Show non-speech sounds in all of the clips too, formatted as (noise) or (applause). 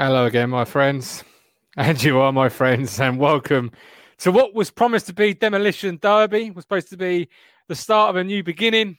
Hello again, my friends. And you are my friends, and welcome to what was promised to be Demolition Derby. Was supposed to be the start of a new beginning.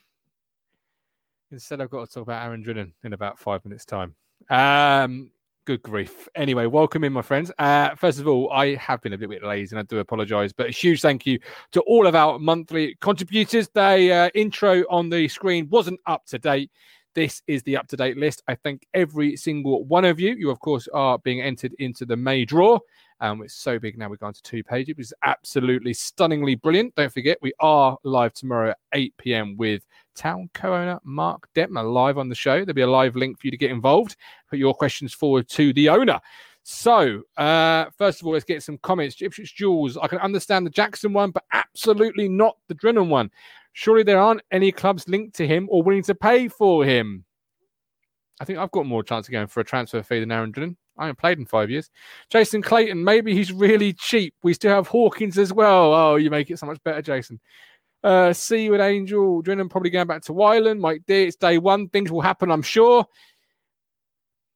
Instead, I've got to talk about Aaron Drinan in about five minutes' time. Um, good grief. Anyway, welcome in, my friends. Uh, first of all, I have been a little bit lazy, and I do apologise. But a huge thank you to all of our monthly contributors. The uh, intro on the screen wasn't up to date. This is the up to date list. I thank every single one of you. You, of course, are being entered into the May draw. Um, it's so big now. We've gone to two pages, which is absolutely stunningly brilliant. Don't forget, we are live tomorrow at 8 p.m. with Town co owner Mark Detter live on the show. There'll be a live link for you to get involved. Put your questions forward to the owner. So, uh, first of all, let's get some comments. Ipswich Jules, I can understand the Jackson one, but absolutely not the Drinan one. Surely there aren't any clubs linked to him or willing to pay for him. I think I've got more chance of going for a transfer fee than Aaron Drinan. I haven't played in five years. Jason Clayton, maybe he's really cheap. We still have Hawkins as well. Oh, you make it so much better, Jason. Uh, see you at Angel. Drinan probably going back to Wyland. Mike D, it's day one. Things will happen, I'm sure.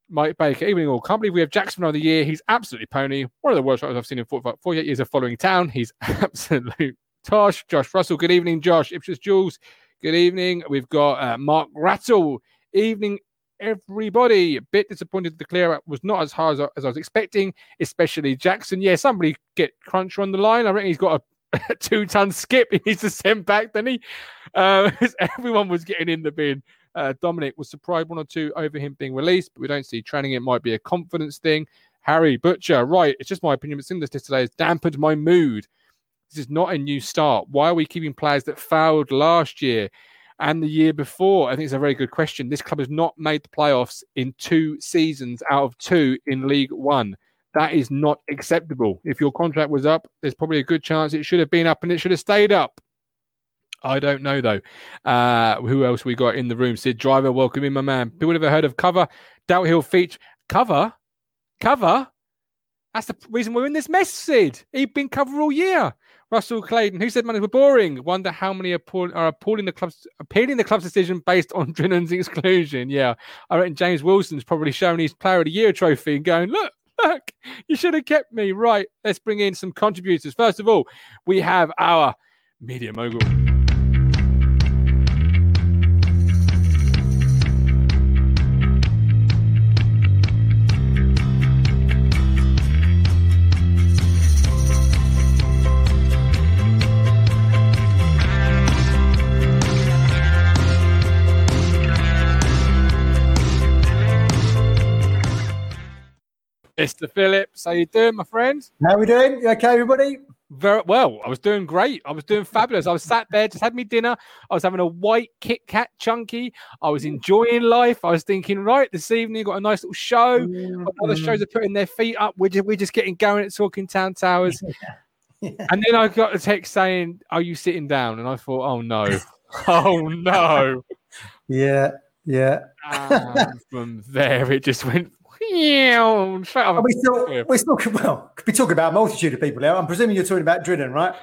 Mike Baker, evening all. Can't believe we have Jackson of the year. He's absolutely pony. One of the worst writers I've seen in 48 years of following town. He's (laughs) absolute Tosh, Josh Russell. Good evening, Josh. Ipswich Jules. Good evening. We've got uh, Mark Rattle. Evening, everybody. A bit disappointed the clear up was not as hard as, as I was expecting, especially Jackson. Yeah, somebody get Cruncher on the line. I reckon he's got a, (laughs) two ton skip he needs to send back, then he? (laughs) Uh, everyone was getting in the bin. Uh, Dominic was surprised one or two over him being released, but we don't see training. It might be a confidence thing. Harry Butcher, right? It's just my opinion, but seeing this today has dampened my mood. This is not a new start. Why are we keeping players that failed last year and the year before? I think it's a very good question. This club has not made the playoffs in two seasons out of two in League One. That is not acceptable. If your contract was up, there's probably a good chance it should have been up and it should have stayed up. I don't know though. Uh, who else we got in the room? Sid Driver, welcome in, my man. People ever heard of cover? Doubt he'll feature cover, cover. That's the reason we're in this mess, Sid. He'd been cover all year. Russell Clayton, who said money were boring? Wonder how many are, are appalling the club's appealing the club's decision based on (laughs) Drinan's exclusion. Yeah, I reckon James Wilson's probably showing his Player of the Year trophy and going, look, look, you should have kept me. Right, let's bring in some contributors. First of all, we have our media mogul. Mr. Phillips, how you doing, my friend? How we doing? You okay, everybody? Very well. I was doing great. I was doing fabulous. I was sat there, just had me dinner. I was having a white Kit Kat chunky. I was enjoying life. I was thinking, right, this evening got a nice little show. Mm, Other shows are putting their feet up. We're just, we're just getting going at Talking Town Towers. (laughs) Yeah. (laughs) And then I got a text saying, "Are you sitting down?" And I thought, "Oh no, (laughs) oh no!" Yeah, yeah. From there, it just went. "Meow," Straight Are up. we still, Yeah. we're still, (laughs) well, could be talking about a multitude of people now. I'm presuming you're talking about Drinan, right?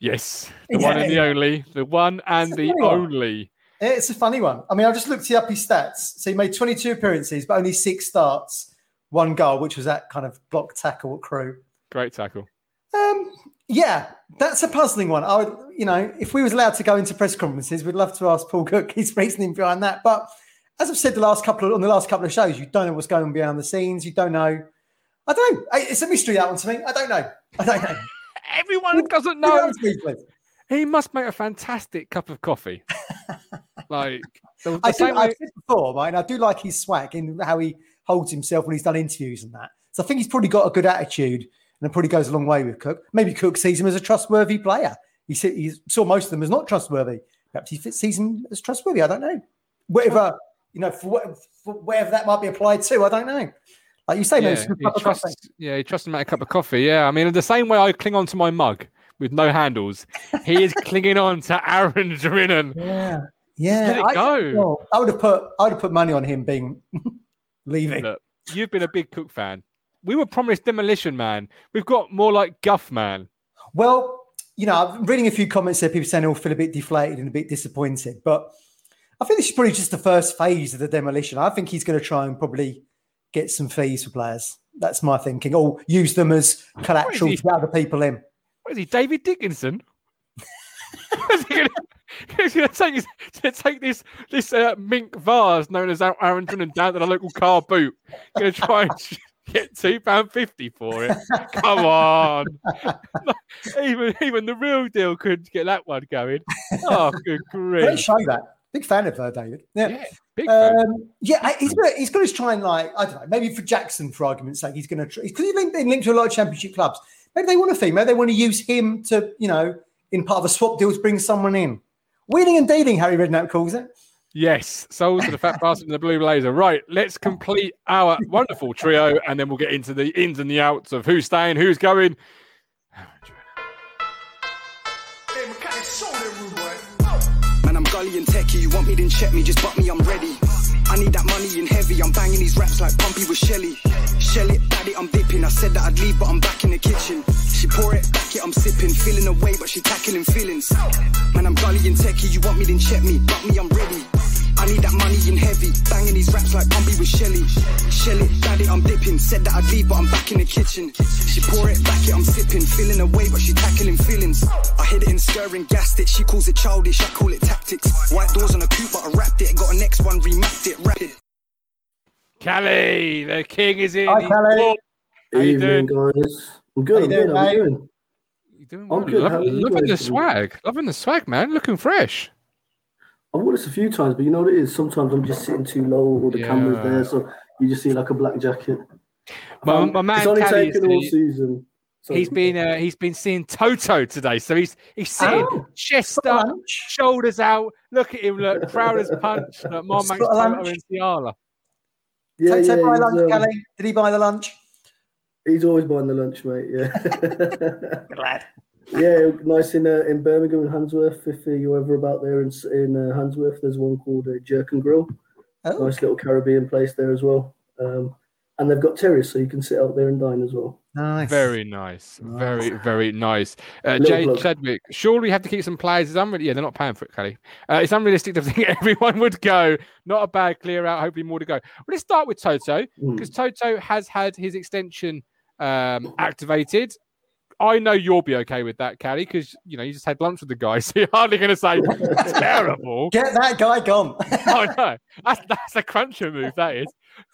Yes, the one and the only, the one and the one. only. It's a funny one. I mean, I just looked up his stats. So he made 22 appearances, but only six starts, one goal, which was that kind of block tackle crew. Great tackle. Um, yeah, that's a puzzling one. I would, you know, if we was allowed to go into press conferences, we'd love to ask Paul Cook his (laughs) reasoning behind that. But as I've said the last couple of, on the last couple of shows, you don't know what's going on behind the scenes. You don't know. I don't know. It's a mystery that one to me. I don't know. I don't know. (laughs) Everyone doesn't know. He must make a fantastic cup of coffee. (laughs) like the, the I do, I've said before, right? And I do like his swag and how he holds himself when he's done interviews and that. So I think he's probably got a good attitude and it probably goes a long way with Cook. Maybe Cook sees him as a trustworthy player. He, see, he saw most of them as not trustworthy. Perhaps he sees him as trustworthy. I don't know. Whatever, you know, for, what, for wherever that might be applied to, I don't know. Like you say, maybe Yeah, it's he cup of coffee. trusts, yeah, he trusts him at a cup of coffee. Yeah, I mean, the same way I cling on to my mug with no handles, he is (laughs) clinging on to Aaron Drinan. Yeah, yeah. let it I, go. well, I would have put, I would have put money on him being (laughs) leaving. Look, you've been a big Cook fan. We were promised Demolition Man. We've got more like Guff Man. Well, you know, I'm reading a few comments there, people saying, oh, feel a bit deflated and a bit disappointed. But I think this is probably just the first phase of the demolition. I think he's going to try and probably get some fees for players. That's my thinking. Or use them as collateral he? to get other people in. What is he, David Dickinson? (laughs) is he gonna, he's going to take, his, to take this this uh, mink vase known as Aaron and down to the local car boot. Going to try and (laughs) get two pound fifty for it. Come on, (laughs) even even the real deal couldn't get that one going. Oh, good grief! show that. Big fan of her, David. Yeah. Yeah, big fan. Um, yeah, I- he's gonna, he's going to try and like I don't know, maybe for Jackson, for argument's sake, he's going to try because he's been linked to a lot of championship clubs. Maybe they want a fee. Maybe they want to use him to you know in part of a swap deal to bring someone in. Wheeling and dealing, Harry Redknapp calls it. Yes, sold to the fat bastard in the blue blazer. Right, let's complete our wonderful trio, and then we'll get into the ins and the outs of who's staying, who's going. Gully and techie. You want me, then check me. Just butt me, I'm ready. I need that money in heavy. I'm banging these raps like Pumpy with Shelly. Shell it, daddy, I'm dipping. I said that I'd leave, but I'm back in the kitchen. She pour it, back it, I'm sipping. Feeling away, but she tackling feelings. Man, I'm gully and techie. You want me, then check me. Butt me, I'm ready. I need that money in heavy. Banging these raps like Pumpy with Shelly. Shell it, daddy, I'm dipping. Said that I'd leave, but I'm back in the kitchen. She pour it, back it, I'm sipping. Feeling away, but she tackling feelings. I hit it and stirring, gassed it. She calls it childish, I call it tactics. White doors on a coupe, but I wrapped it. Got a next one, remapped it, rapid. Callie, the king is in. Hi, He's Callie. How you Evening, guys. I'm good. How I'm you good. doing, How you mate? doing? You doing I'm well. good. Love- How are you loving the swag. Loving the swag, man. Looking fresh. I've worn this a few times, but you know what it is? Sometimes I'm just sitting too low or the camera's there, so you just see like a black jacket. My, Um, my man it's only Callie, taken all he- season. So he's been uh, he's been seeing Toto today, so he's he's sitting Oh, chest up, lunch. shoulders out. Look at him, look proud as punch. (laughs) Look, my He's mate's got a Toto lunch. and Nsiala. yeah, Take yeah, take my he's, lunch, um, Kelly. Did he buy the lunch? he's always buying the lunch, mate. Yeah, (laughs) Good lad. Yeah, nice in uh, in Birmingham and Handsworth. If uh, you're ever about there in in uh, Handsworth, there's one called uh, Jerk and Grill. Oh, Nice little Caribbean place there as well. Um, and they've got terrace, so you can sit out there and dine as well. nice. Very nice, very very nice. Uh, Jay plug. Chadwick, surely we have to keep some players. It's unreal. Yeah, they're not paying for it, Kelly. Uh, it's unrealistic to (laughs) think everyone would go. Not a bad clear out. Hopefully more to go. Well, let's start with Toto Mm. because Toto has had his extension um, activated. I know you'll be okay with that, Callie, because you know you just had lunch with the guy, so (laughs) you're hardly going to say terrible. Get that guy gone. (laughs) I know that's, that's a cruncher move. That is.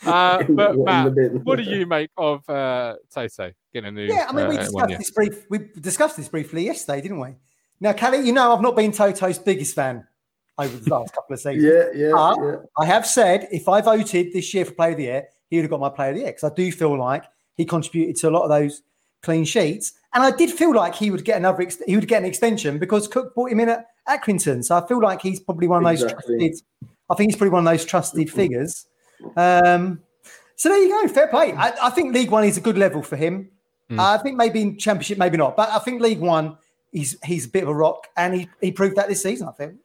Uh, (laughs) but Matt, what do you make of uh, Toto getting a new? Yeah, I mean, we uh, one discussed this brief. We discussed this briefly yesterday, didn't we? Now, Kelly, you know I've not been Toto's biggest fan over the last couple of seasons. Yeah, yeah, Ah. yeah. I have said if I voted this year for Player of the Year, he would have got my Player of the Year because I do feel like he contributed to a lot of those clean sheets. And I did feel like he would get another, ex- he would get an extension because Cook brought him in at Accrington. So I feel like he's probably one of those Exactly. trusted. I think he's probably one of those trusted figures. Um, so there you go, fair play. I, I think League One is a good level for him. I think maybe in Championship, maybe not, but I think League One, he's he's a bit of a rock, and he, he proved that this season. I think.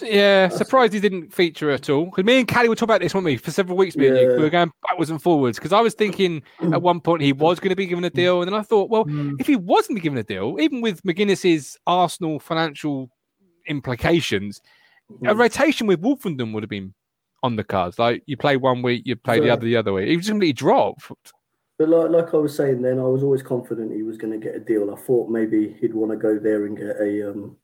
Yeah, surprised he didn't feature at all. Because me and Callie were talking about this, weren't we, for several weeks? Me and you, we were going backwards and forwards. Because I was thinking at mm. one point he was going to be given a deal, and then I thought, well, mm. if he wasn't given a deal, even with McGuinness's Arsenal financial implications, a mm. rotation with Woolfenden would have been on the cards. Like you play one week, you play the other the other week. He was just completely dropped. But like, like I was saying then, I was always confident he was going to get a deal. I thought maybe he'd want to go there and get a, um,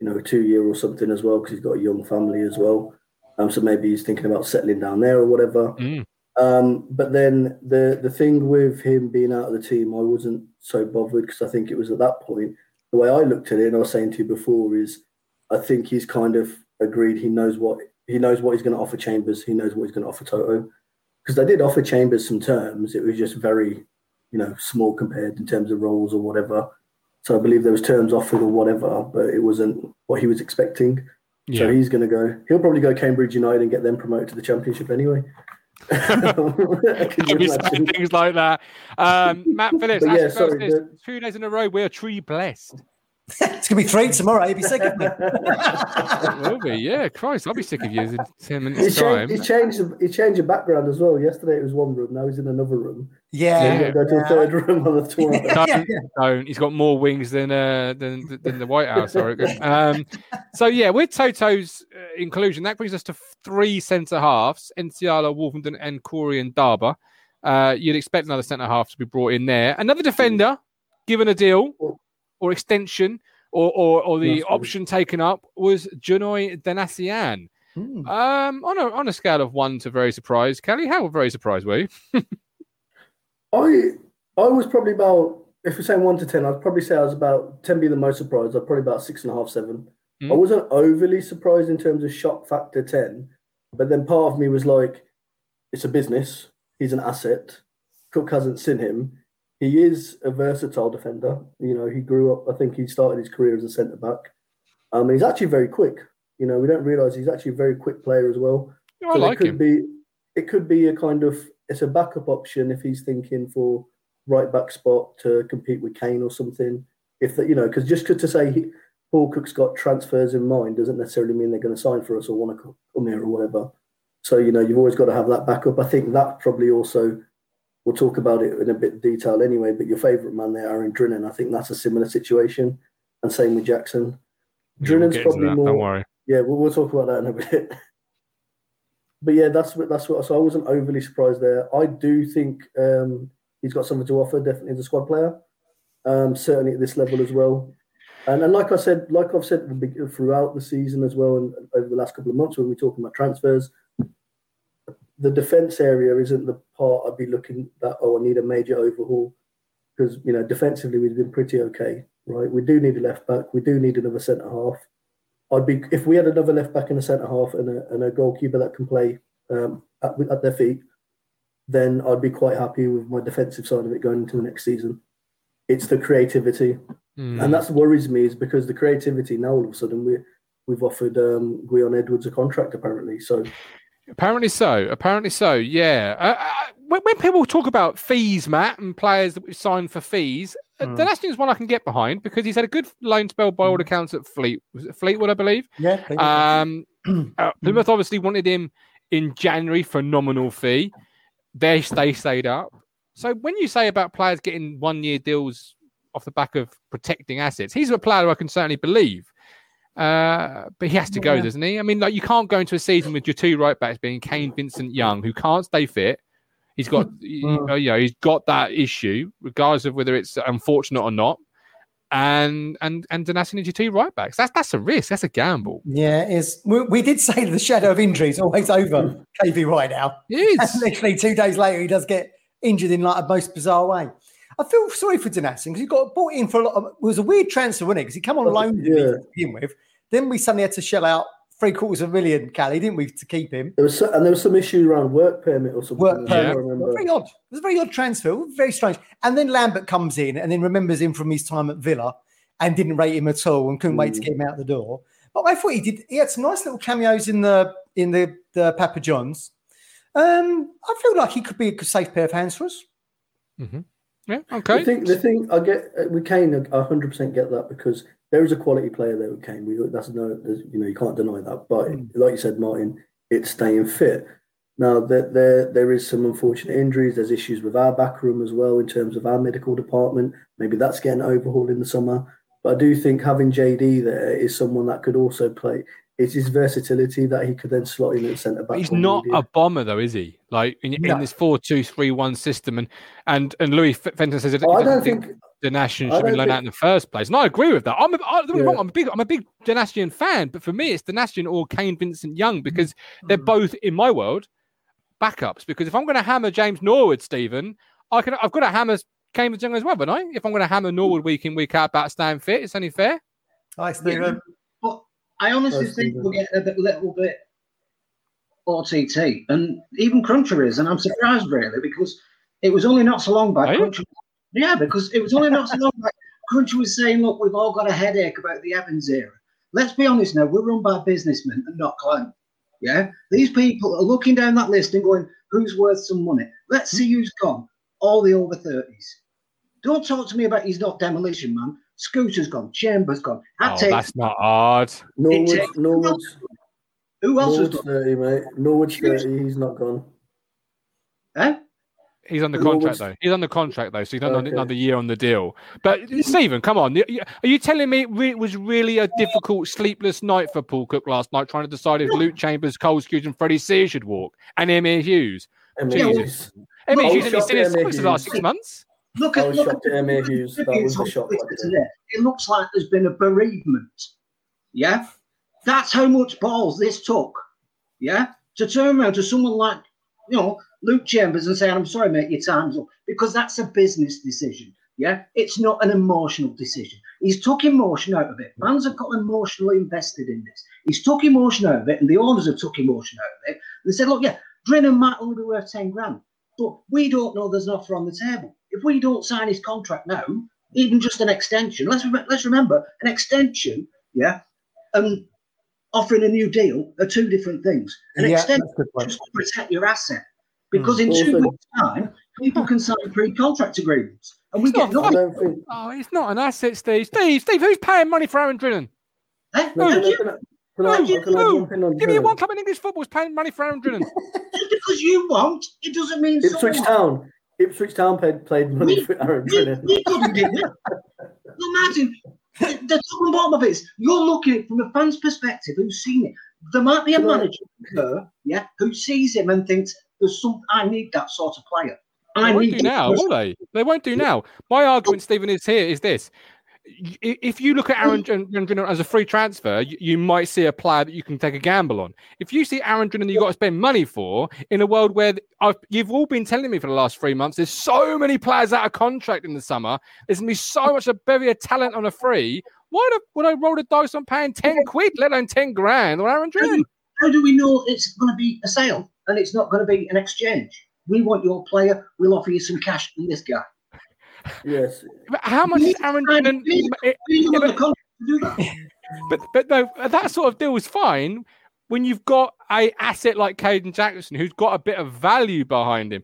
you know, a two year or something as well because he's got a young family as well. Um, so maybe he's thinking about settling down there or whatever. Mm. Um, but then the the thing with him being out of the team, I wasn't so bothered because I think it was at that point the way I looked at it, and I was saying to you before, is I think he's kind of agreed he knows what he knows what he's going to offer Chambers. He knows what he's going to offer Toto because they did offer Chambers some terms. It was just very, you know, small compared in terms of roles or whatever. So I believe there was terms offered or whatever, but it wasn't what he was expecting. So he's going to go. He'll probably go Cambridge United and get them promoted to the Championship anyway. (laughs) (laughs) You I'll saying things like that. Um, Matt Phillips, yeah, sorry, the- two days in a row, we're tree blessed. (laughs) it's gonna be three tomorrow. He'll be sick of me. It will be, yeah. Christ, I'll be sick of you in 10 minutes' He's time. changed, he's changed. the- He changed the background as well. Yesterday it was one room. Now he's in another room. yeah, He's going to go to a third room on the (laughs) tomorrow. don't, don't. He's got more wings than uh, than than the White House. I reckon. Um, so yeah, with Toto's uh, inclusion, that brings us to three centre halves: Nsiala, Woolfenden, and Corrie Ndaba. Uh, you'd expect another centre half to be brought in there. Another defender, given a deal or extension, or or, or the Yes, please. option taken up was Janoi Donacien. Hmm. Um, on a on a scale of one to very surprised, Kelly, how very surprised were you? (laughs) I I was probably about if we're saying one to ten, I'd probably say I was about ten being the most surprised. I'd probably about six and a half, seven. Mm. I wasn't overly surprised in terms of shock factor ten, but then part of me was like, it's a business. He's an asset. Cook hasn't seen him. He is a versatile defender. You know, he grew up. I think he started his career as a centre back. Um, and he's actually very quick. You know, we don't realise he's actually a very quick player as well. I So like it could him. be it could be a kind of it's a backup option if he's thinking for right back spot to compete with Kane or something. If that you know, because just to say he, Paul Cook's got transfers in mind doesn't necessarily mean they're going to sign for us or want to come here or whatever. So you know, you've always got to have that backup. I think that probably also we'll talk about it in a bit of detail anyway. But your favourite man there, Aaron Drinan, I think that's a similar situation, and same with Jackson. Yeah, we'll Drinan's probably more. Yeah, we'll, we'll talk about that in a bit. (laughs) But yeah, that's what that's what. So I wasn't overly surprised there. I do think um, he's got something to offer, definitely as a squad player. Um, certainly at this level as well. And, and like I said, like I've said at the beg- throughout the season as well, and over the last couple of months when we're talking about transfers, the defence area isn't the part I'd be looking that. Oh, I need a major overhaul because you know defensively we've been pretty okay, right? We do need a left back. We do need another centre half. I'd be if we had another left back and a centre half and a, and a goalkeeper that can play um, at, at their feet, then I'd be quite happy with my defensive side of it going into the next season. It's the creativity, Hmm. and that's worries me is because the creativity now all of a sudden we we've offered um, Gwion Edwards a contract apparently. So Apparently so. Apparently so. Yeah. Uh, uh, when, when people talk about fees, Matt, and players that we've signed for fees, uh, Mm. the last thing is one I can get behind because he's had a good loan spell by all accounts at Fleet. Was it Fleetwood, I believe? Yeah. Um, (clears throat) uh, Plymouth obviously wanted him in January for a nominal fee. They they stayed up. So when you say about players getting one year deals off the back of protecting assets, he's a player who I can certainly believe. Uh, but he has to go, Yeah. doesn't he? I mean, like you can't go into a season with your two right backs being Kane, Vincent, Young, who can't stay fit. He's got, you know, he's got that issue, regardless of whether it's unfortunate or not. And and and Danasi needs your two right backs. That's that's a risk. That's a gamble. yeah, it is. We, we did say the shadow of injury is always over KV right now. It And (laughs) literally two days later, he does get injured in like a most bizarre way. I feel sorry for Donacien because he got bought in for a lot of. It was a weird transfer, wasn't it? Because he came on loan Yeah. to begin with. Then we suddenly had to shell out three quarters of a million, Callie, didn't we, to keep him? There was so, and there was some issue around work permit or something. Work permit. well, I It was remember. Very odd. It was a very odd transfer. Very strange. And then Lambert comes in and then remembers him from his time at Villa and didn't rate him at all and couldn't wait to Mm. get him out the door. But I thought he did. He had some nice little cameos in the in the, the Papa Johns. Um, I feel like he could be a safe pair of hands for us. Yeah, okay. The thing, the thing, I get uh, with Kane, I hundred percent get that because there is a quality player there with Kane. We, that's no, you know, you can't deny that. But Mm. like you said, Martin, it's staying fit. Now there, there, there is some unfortunate injuries. There's issues with our back room as well in terms of our medical department. Maybe that's getting overhauled in the summer. But I do think having JD there is someone that could also play. It's his versatility that he could then slot in at centre back. He's not needed. a bomber though, is he? Like in, No. in this four-two-three-one system, and and and Louis Fenton says that Oh, I don't think, think. Donacien should be don't loaned out in the first place, and I agree with that. I'm a, I, don't get me Yeah. wrong, I'm a big I'm a big Donacien fan, but for me it's Donacien or Kane Vincent Young because they're mm. both in my world backups. Because if I'm going to hammer James Norwood, Stephen, I can I've got to hammer Kane Vincent Young as well, but I if I'm going to hammer Norwood week in week out about staying fit, it's only fair. Hi, Stephen. But I honestly That's think Stephen. we'll get a bit, little bit OTT, and even Cruncher is, and I'm surprised really because it was only not so long back. Are? Cruncher, yeah, because it was only not so long back. Cruncher was saying, "Look, we've all got a headache about the Evans era." Let's be honest now, we're run by businessmen and not clowns. Yeah, these people are looking down that list and going, "Who's worth some money?" Let's see who's gone. All the over thirties. Don't talk to me about he's not demolition man. Scooter's gone. Chambers gone. That Oh, takes that's not hard. Norwood, takes- Norwood's, Who else has Norwood's gone? thirty, mate. Norwood's thirty. He's not gone. Eh? He's under Norwood's- contract though. He's under contract though, so he's done Okay. another year on the deal. But Stephen, come on, y- y- are you telling me it was really a difficult, sleepless night for Paul Cook last night, trying to decide if Luke Chambers, Cole Hughes, and Freddie Sears should walk, and Emyr Huws? Emyr Jesus. Huws. Emyr I Huws was only shocked seen his at Emyr socks the last six months. Look at was look at Emyr Huws. That was a shock. Twitter like that. today. It looks like there's been a bereavement. Yeah, that's how much balls this took. Yeah, to turn around to someone like you know Luke Chambers and say, "I'm sorry, mate, your time's up," because that's a business decision. Yeah, it's not an emotional decision. He's took emotion out of it. Fans have got emotionally invested in this. He's took emotion out of it, and the owners have took emotion out of it. They said, "Look, yeah, Drinan might only be worth ten grand, but we don't know there's an offer on the table. If we don't sign his contract now, even just an extension, let's rem- let's remember an extension, yeah, and offering a new deal are two different things. An Yeah, extension that's a good point. just to protect your asset. Because in Also- two months' time, people can sign pre-contract agreements, and we It's get not nothing. don't think. Oh, it's not an asset, Steve. Steve, Steve, who's paying money for Aaron Drinan? Eh? No, And can, can, I- can, I, Thank you. can I jump in on Give me one club in English football is paying money for Aaron Drinan. (laughs) just because you won't, it doesn't mean Ipswich someone- Town. Ipswich Town paid, played money for Aaron We, Drinan. we couldn't do it. No, Martin, the, the top and bottom of it is you're looking at it from a fan's perspective who's seen it. There might be a Can manager, her, yeah, who sees him and thinks, "There's some. I need that sort of player. They I won't need do that now, person." will they? They won't do now. My argument, Stephen, is here is this. If you look at Aaron mm. Dren- Drinan as a free transfer, you, you might see a player that you can take a gamble on. If you see Aaron that you've got to spend money for in a world where I've, you've all been telling me for the last three months, there's so many players out of contract in the summer. There's going to be so mm. much a of talent on a free. Why the, would I roll the dice on paying 10 quid, let alone 10 grand on Aaron Drinan? How do we know it's going to be a sale and it's not going to be an exchange? We want your player. We'll offer you some cash from this guy. Yes. But How much is Aaron Drinan? We Yeah, but- to do that. But but no, that sort of deal is fine when you've got a asset like Kayden Jackson who's got a bit of value behind him.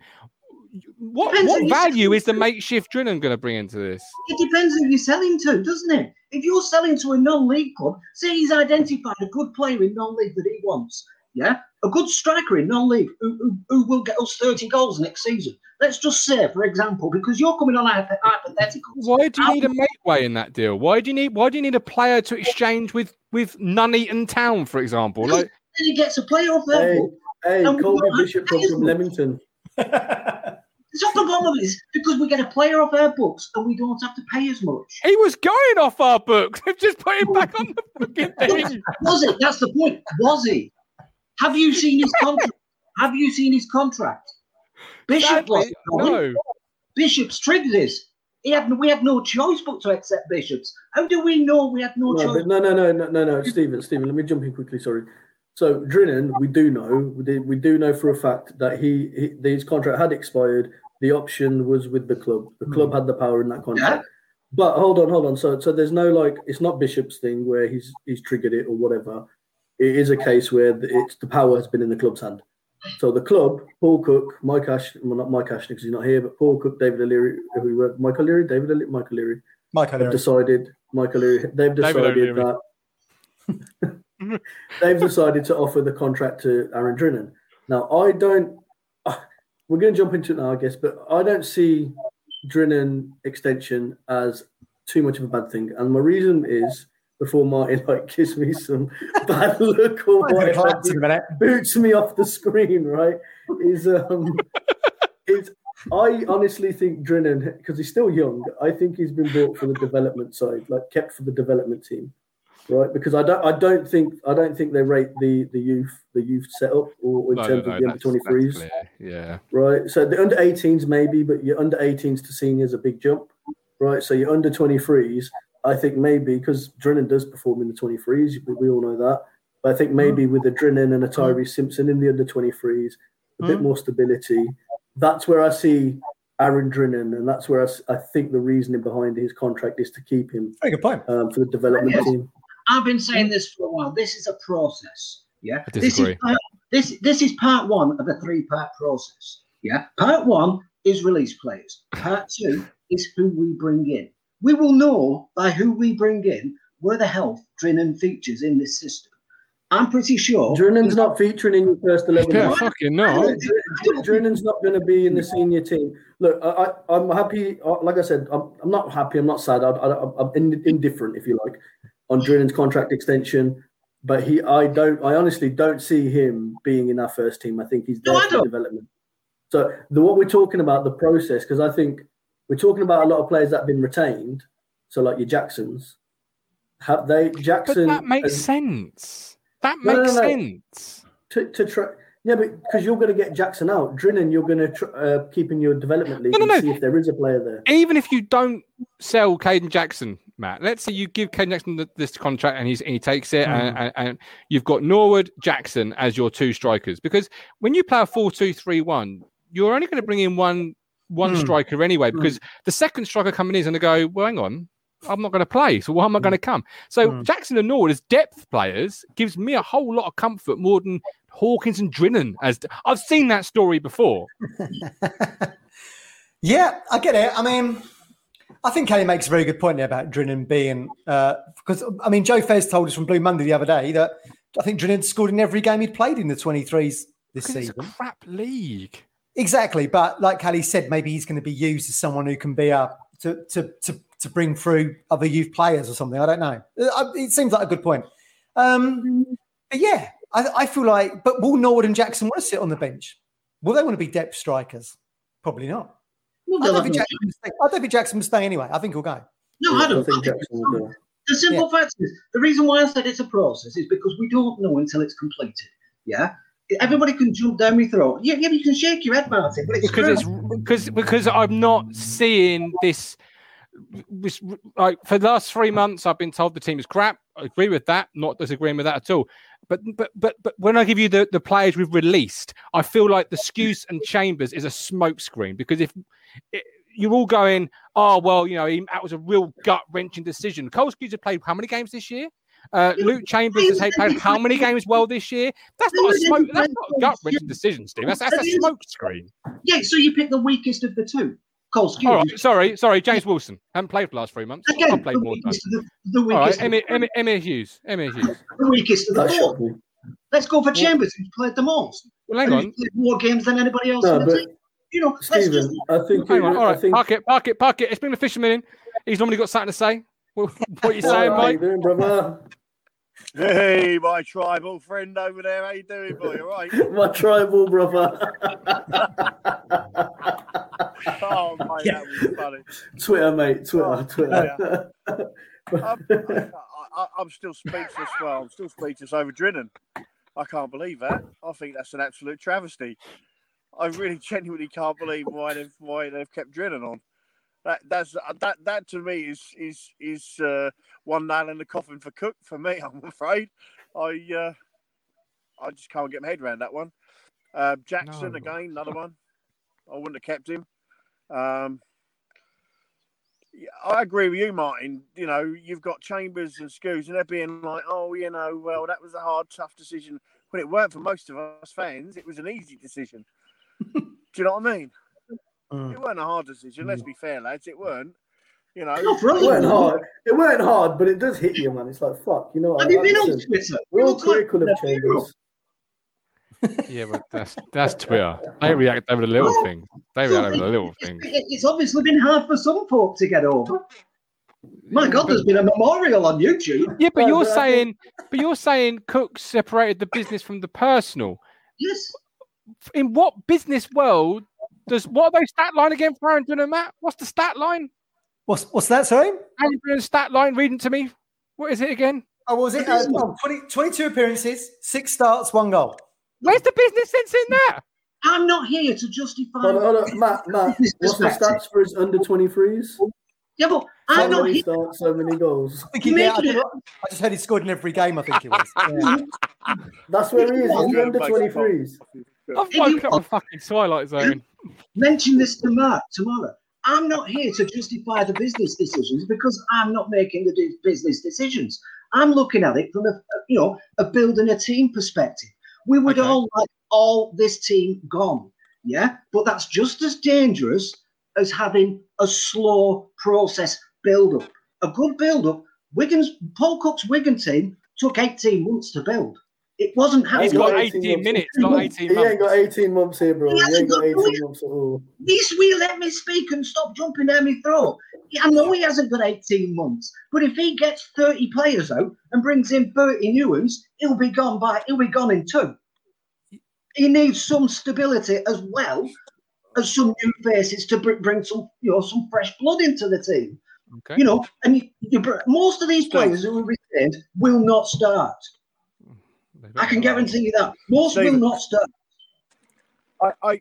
What what value is the makeshift Drinan going to bring into this? It depends who you're selling to, doesn't it? If you're selling to a non-league club, say he's identified a good player in non-league that he wants, yeah, a good striker in non-league who, who, who will get us 30 goals next season. Let's just say, for example, because you're coming on hypo- hypotheticals. Why do you need a makeway in that deal? Why do you need why do you need a player to exchange with with Nuneaton Town, for example? Like Then he gets a player off their Hey, hey, And we Colby Bishop to from. Leamington. (laughs) It's off the bottom of it is because we get a player off our books and we don't have to pay as much. he was going off our books. (laughs) They've just put him oh. back on the fucking (laughs) thing. Was it? That's the point. Was he? Have you seen his contract? have you seen his contract? Bishop Sadly, was no. Bishop's triggered this. He had, we had no choice but to accept Bishops. How do we know we had no, No, choice? no, no, no, no, no, no, Stephen, Stephen. Let me jump in quickly. Sorry. So Drinan, we do know, we do, know for a fact that he, he his contract had expired. The option was with the club. The club hmm. had the power in that contract. But hold on, hold on. So, so there's no like, it's not Bishop's thing where he's he's triggered it or whatever. It is a case where it's the power has been in the club's hand. So the club, Paul Cook, Mike Ash, well not Mike Ashley because he's not here, but Paul Cook, David O'Leary, who we were, Mike O'Leary, David O'Leary, Mike O'Leary, Michael. have decided Michael O'Leary, they've David decided O'Leary. that (laughs) they've decided to offer the contract to Aaron Drinan. Now I don't (sighs) we're gonna jump into it now, I guess, but I don't see Drinan extension as too much of a bad thing. And my reason is before Martin like gives me some bad look or whatever, a minute. boots me off the screen, right? Is um (laughs) it's I honestly think Drinan, because he's still young, I think he's been brought for the development side, like kept for the development team, right? Because I don't, I don't think, I don't think they rate the the youth, the youth setup, or in No, terms no, of the under twenty threes. Yeah. right? So the under 18s maybe, but your under 18s to seniors a big jump, right? So your under 23s, I think maybe because Drinan does perform in the 23s, we, we all know that. But I think maybe with a Drinan and a Tyree Simpson in the under 23s, a bit Mm. more stability. That's where I see Aaron Drinan, and that's where I think the reasoning behind his contract is to keep him Very good point. um, for the development Yes. team. I've been saying this for a while. This is a process. Yeah. I This is disagree. part, this this is part one of a three part process. Yeah. Part one is release players. Part two is who we bring in. We will know by who we bring in where the health Drinan features in this system. I'm pretty sure. Drinan's not featuring in your first 11. Yeah, mate. fucking no. Drinan's not going to be in the senior team. Look, I, I, I'm happy. uh, Like I said, I'm, I'm not happy. I'm not sad. I, I, I'm in, indifferent, if you like, on Drinan's contract extension. But he, I don't, I honestly don't see him being in our first team. I think he's there No, for development. So the what we're talking about, the process, because I think we're talking about a lot of players that have been retained. So like your Jacksons, have they Jackson? But that makes has- sense. That No, no, makes no. sense. to, to try. Yeah, but because you're going to get Jackson out, Drinan, you're going to tr- uh, keep in your development league No, no, and see if there is a player there. Even if you don't sell Kayden Jackson, Matt, let's say you give Kayden Jackson th- this contract and he's, he takes it, and, and, and you've got Norwood Jackson as your two strikers. Because when you play a 4 2 3 1, you're only going to bring in one one Hmm. striker anyway, because the second striker coming in is going to go, well, hang on. I'm not going to play, so why am I going to come? So Hmm. Jackson and Norwood as depth players gives me a whole lot of comfort more than Hawkins and Drinan. As I've seen that story before. (laughs) Yeah, I get it. I mean, I think Kelly makes a very good point there about Drinan being because I mean Joe Fez told us from Blue Monday the other day that I think Drinan scored in every game he'd played in the 23s this Because it's a season. crap league. Exactly, but like Kelly said, maybe he's going to be used as someone who can be a to to to to bring through other youth players or something. I don't know. Uh, It seems like a good point. Um, but yeah, I, I feel like. But will Norwood and Jackson want to sit on the bench? Will they want to be depth strikers? Probably not. Well, I don't, think Jackson will stay. I don't think Jackson will stay anyway. I think he'll go. No, I don't. think Jackson will go. The simple fact is, the reason why I said it's a process is because we don't know until it's completed. Yeah, everybody can jump down my throat. Yeah, yeah, you can shake your head, Martin, but it's because true. it's because because I'm not seeing this. this like for the last three months, I've been told the team is crap. I agree with that. Not disagreeing with that at all. But but but but when I give you the, the players we've released, I feel like the Skuse and Chambers is a smokescreen because if it, you're all going, oh well, you know, he, that was a real gut wrenching decision. Cole Skuse have played how many games this year? Uh, Luke Chambers has played how many games well this year? That's not a smoke. That's not a gut wrenching decision, Steve. That's that's a smokescreen. Yeah, so you pick the weakest of the two. Cole Skuse. All right, sorry, sorry, James Wilson. Haven't played for the last three months. Again, I've played the more time. weakest, the, the weakest, of Emma, the, Emma, Emyr Huws. Emyr Huws. the weakest of the That four. shocked me. Let's go for Chambers, who's played the most. Well, hang And on. played more games than anybody else No, in the team. You know, let's just Stephen, I think, Hang on. All I think park it, park it, park it. It's been the fisherman in. He's normally got something to say. What, (laughs) what are you saying, How you doing, brother? Hey, my tribal friend over there. How you doing, boy? You All right? (laughs) My tribal brother. Oh, mate, that was (laughs) funny. Twitter, mate. Twitter, Oh, Twitter. I'm, I, I, I'm still speechless. Well, I'm still speechless over Drinan. I can't believe that. I think that's an absolute travesty. I really genuinely can't believe why they've why they've kept Drinan on. That that's uh, that that to me is is is uh, one nail in the coffin for Cook for me. (laughs) I'm afraid. I uh, I just can't get my head around that one. Uh, Jackson No. again, another one. I wouldn't have kept him. Um, yeah, I agree with you, Martin. You know, you've got Chambers and Skuse, and they're being like, "Oh, you know, well, that was a hard, tough decision." When it weren't for most of us fans, it was an easy decision. (laughs) Do you know what I mean? Mm. It weren't a hard decision. Let's be fair, lads. It weren't. You know, It us. weren't hard. It weren't hard, but it does hit you, man. It's like fuck. You know, Have I, you I, been on listen, Twitter? we're all look like critical of a hero. Chambers. Yeah, but that's that's Twitter. They react over the little Well, things. They react over the little It's, things. it's obviously been hard for some folk to get over. My God, there's been a memorial on YouTube. Yeah, but you're saying, but you're saying Cook separated the business from the personal. Yes. In what business world does what are those stat line again for Aaron and Matt? What's the stat line? What's what's that? Sorry. Aaron Drinan's stat line. Reading to me. What is it again? Oh, was it? Uh, oh, 20, 22 appearances, six starts, one goal. Where's the business sense in that? I'm not here to justify. Hold on, hold on. Matt, Matt, what's the stats for his under 23s? Yeah, but So I'm not many here. starts, so many goals. I, he did. I, Making it- don't know- I just heard he scored in every game. I think it was. Yeah. (laughs) That's where he is. He's the under 23s. I've If you woken up want- a fucking Twilight Zone. mention this to Mark tomorrow. I'm not here to justify the business decisions because I'm not making the business decisions. I'm looking at it from a you know a building a team perspective. We would Okay. all like all this team gone, yeah, but that's just as dangerous as having a slow process build up. A good build up. Wigan's Paul Cook's Wigan team took 18 months to build. It wasn't He's happening. got got 18 months. minutes, not 18 He ain't got 18 months here, bro. He He hasn't ain't got got 18 months. months at all. This will let me speak and stop jumping down my throat. I know he hasn't got 18 months, but if he gets 30 players out and brings in 30 new ones, he'll be gone by he'll be gone in two. He needs some stability as well as some new faces to bring some you know some fresh blood into the team. Okay. You know, and you, you, most of these players who are retained will not start. I can guarantee you that most will David. not start. I, I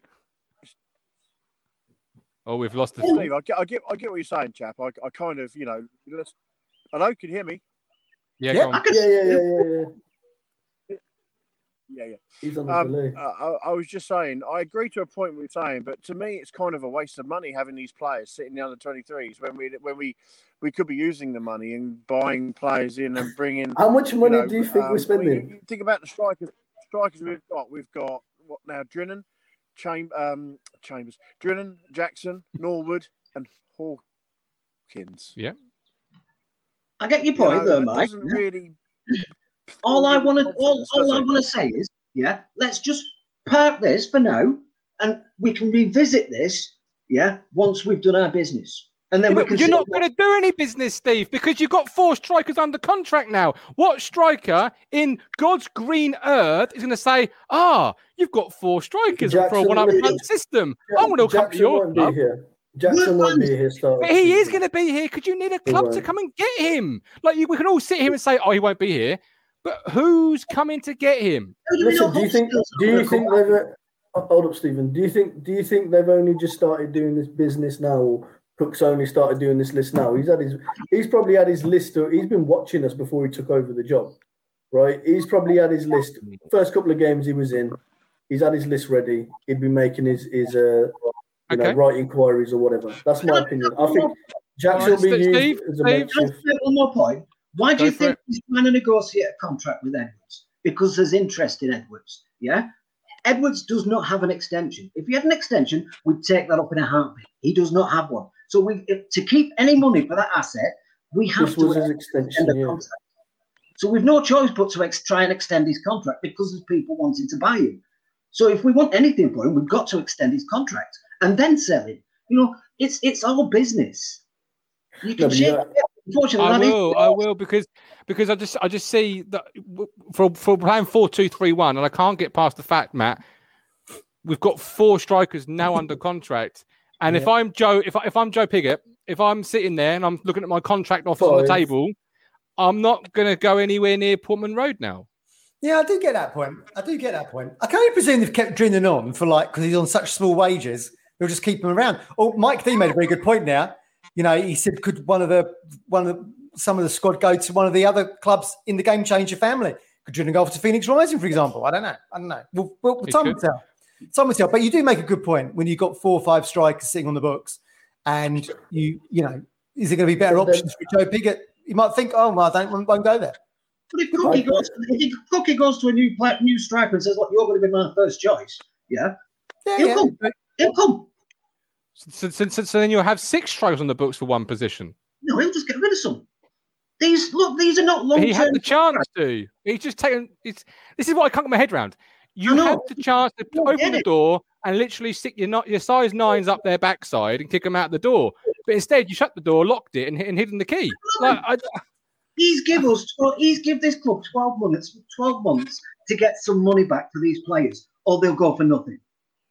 Oh, we've lost the. Steve, I get, I get, I get what you're saying, chap. I, I kind of, you know, let's, hello, can you hear me? Yeah, Yeah, go on. can Yeah, yeah, yeah, yeah, yeah. Yeah, yeah. He's on the Um, delay. uh, I, I was just saying, I agree to a point with saying, but to me, it's kind of a waste of money having these players sitting in the under 23s when we, when we, we could be using the money and buying players in and bringing. How much money know, do you think um, we're spending? you think about the strikers. Strikers we've got. We've got what now? Drinan, Cham- um, Chambers, Drinan, Jackson, Norwood, and Hawkins. Yeah. I get your You point know, there, Mike. doesn't really. all I want to all, all I want to say is, yeah, let's just park this for now, and we can revisit this, yeah, once we've done our business, and then Yeah, we but you're not going to do any business, Steve, because you've got four strikers under contract now. What striker in God's green earth is going to say, "Ah, you've got four strikers for a one-up Lee. front system. I'm going to come to Jackson your won't club." be here. Jackson won't be here. Start But he is going to be here because you need a club to come and get him. Like you, we can all sit here and say, "Oh, he won't be here," but who's coming to get him? Do Listen, do you think? Do you think they've? uh, Hold up, Stephen. Do you think? Do you think they've only just started doing this business now? Or Cook's only started doing this list now. He's had his. He's probably had his list. Of, he's been watching us before he took over the job, right? He's probably had his list. First couple of games he was in, he's had his list ready. He'd be making his his uh, you know, right inquiries or whatever. That's my opinion. I think Jackson will be Alright, used Steve, as a Steve. makeshift. Can I say one more point? Why do Go you think it. he's trying to negotiate a contract with Edwards? Because there's interest in Edwards. Yeah. Edwards does not have an extension. If he had an extension, we'd take that up in a heartbeat. He does not have one. So we, to keep any money for that asset, we have This to was his extend the Yeah. contract. So we've no choice but to ex- try and extend his contract because there's people wanting to buy him. So if we want anything for him, we've got to extend his contract and then sell him. You know, it's it's all business. You can No, but you shake. Unfortunately, I that is- will, I will, because because I just I just see that for for playing four two three one, and I can't get past the fact, Matt. We've got four strikers now under contract, and if I'm Joe, if I, if I'm Joe Pigott, if I'm sitting there and I'm looking at my contract offers on the table, I'm not going to go anywhere near Portman Road now. Yeah, I do get that point. I do get that point. I can only presume they've kept Drinan on for like because he's on such small wages. They'll just keep him around. Oh, Mike D made a very good point now. You know, he said, could one of the one of the, some of the squad go to one of the other clubs in the game changer family? Could Drinan go off to Phoenix Rising, for example? I don't know. I don't know. Well, time will tell. Time will tell. But you do make a good point when you've got four or five strikers sitting on the books, and you you know, is there going to be better But then- options for Joe Pigott? You might think, oh, well, I don't won't go there. But if Cookie goes, if Cookie goes to a new pla new striker and says, "Look, you're going to be my first choice," yeah, Yeah, he'll yeah. come. He'll come. So, so, so, so then you'll have six strikers on the books for one position. No, he'll just get rid of some. These look, these are not long He had term. the chance to. He's just taken. It's, this is what I can't get my head around. You I know. had the chance to don't open the it. door and literally stick your not your size nines up their backside and kick them out the door. But instead, you shut the door, locked it, and, and hidden the key. Like, I, He's give us, tw- he's give this club twelve months, twelve months to get some money back for these players, or they'll go for nothing.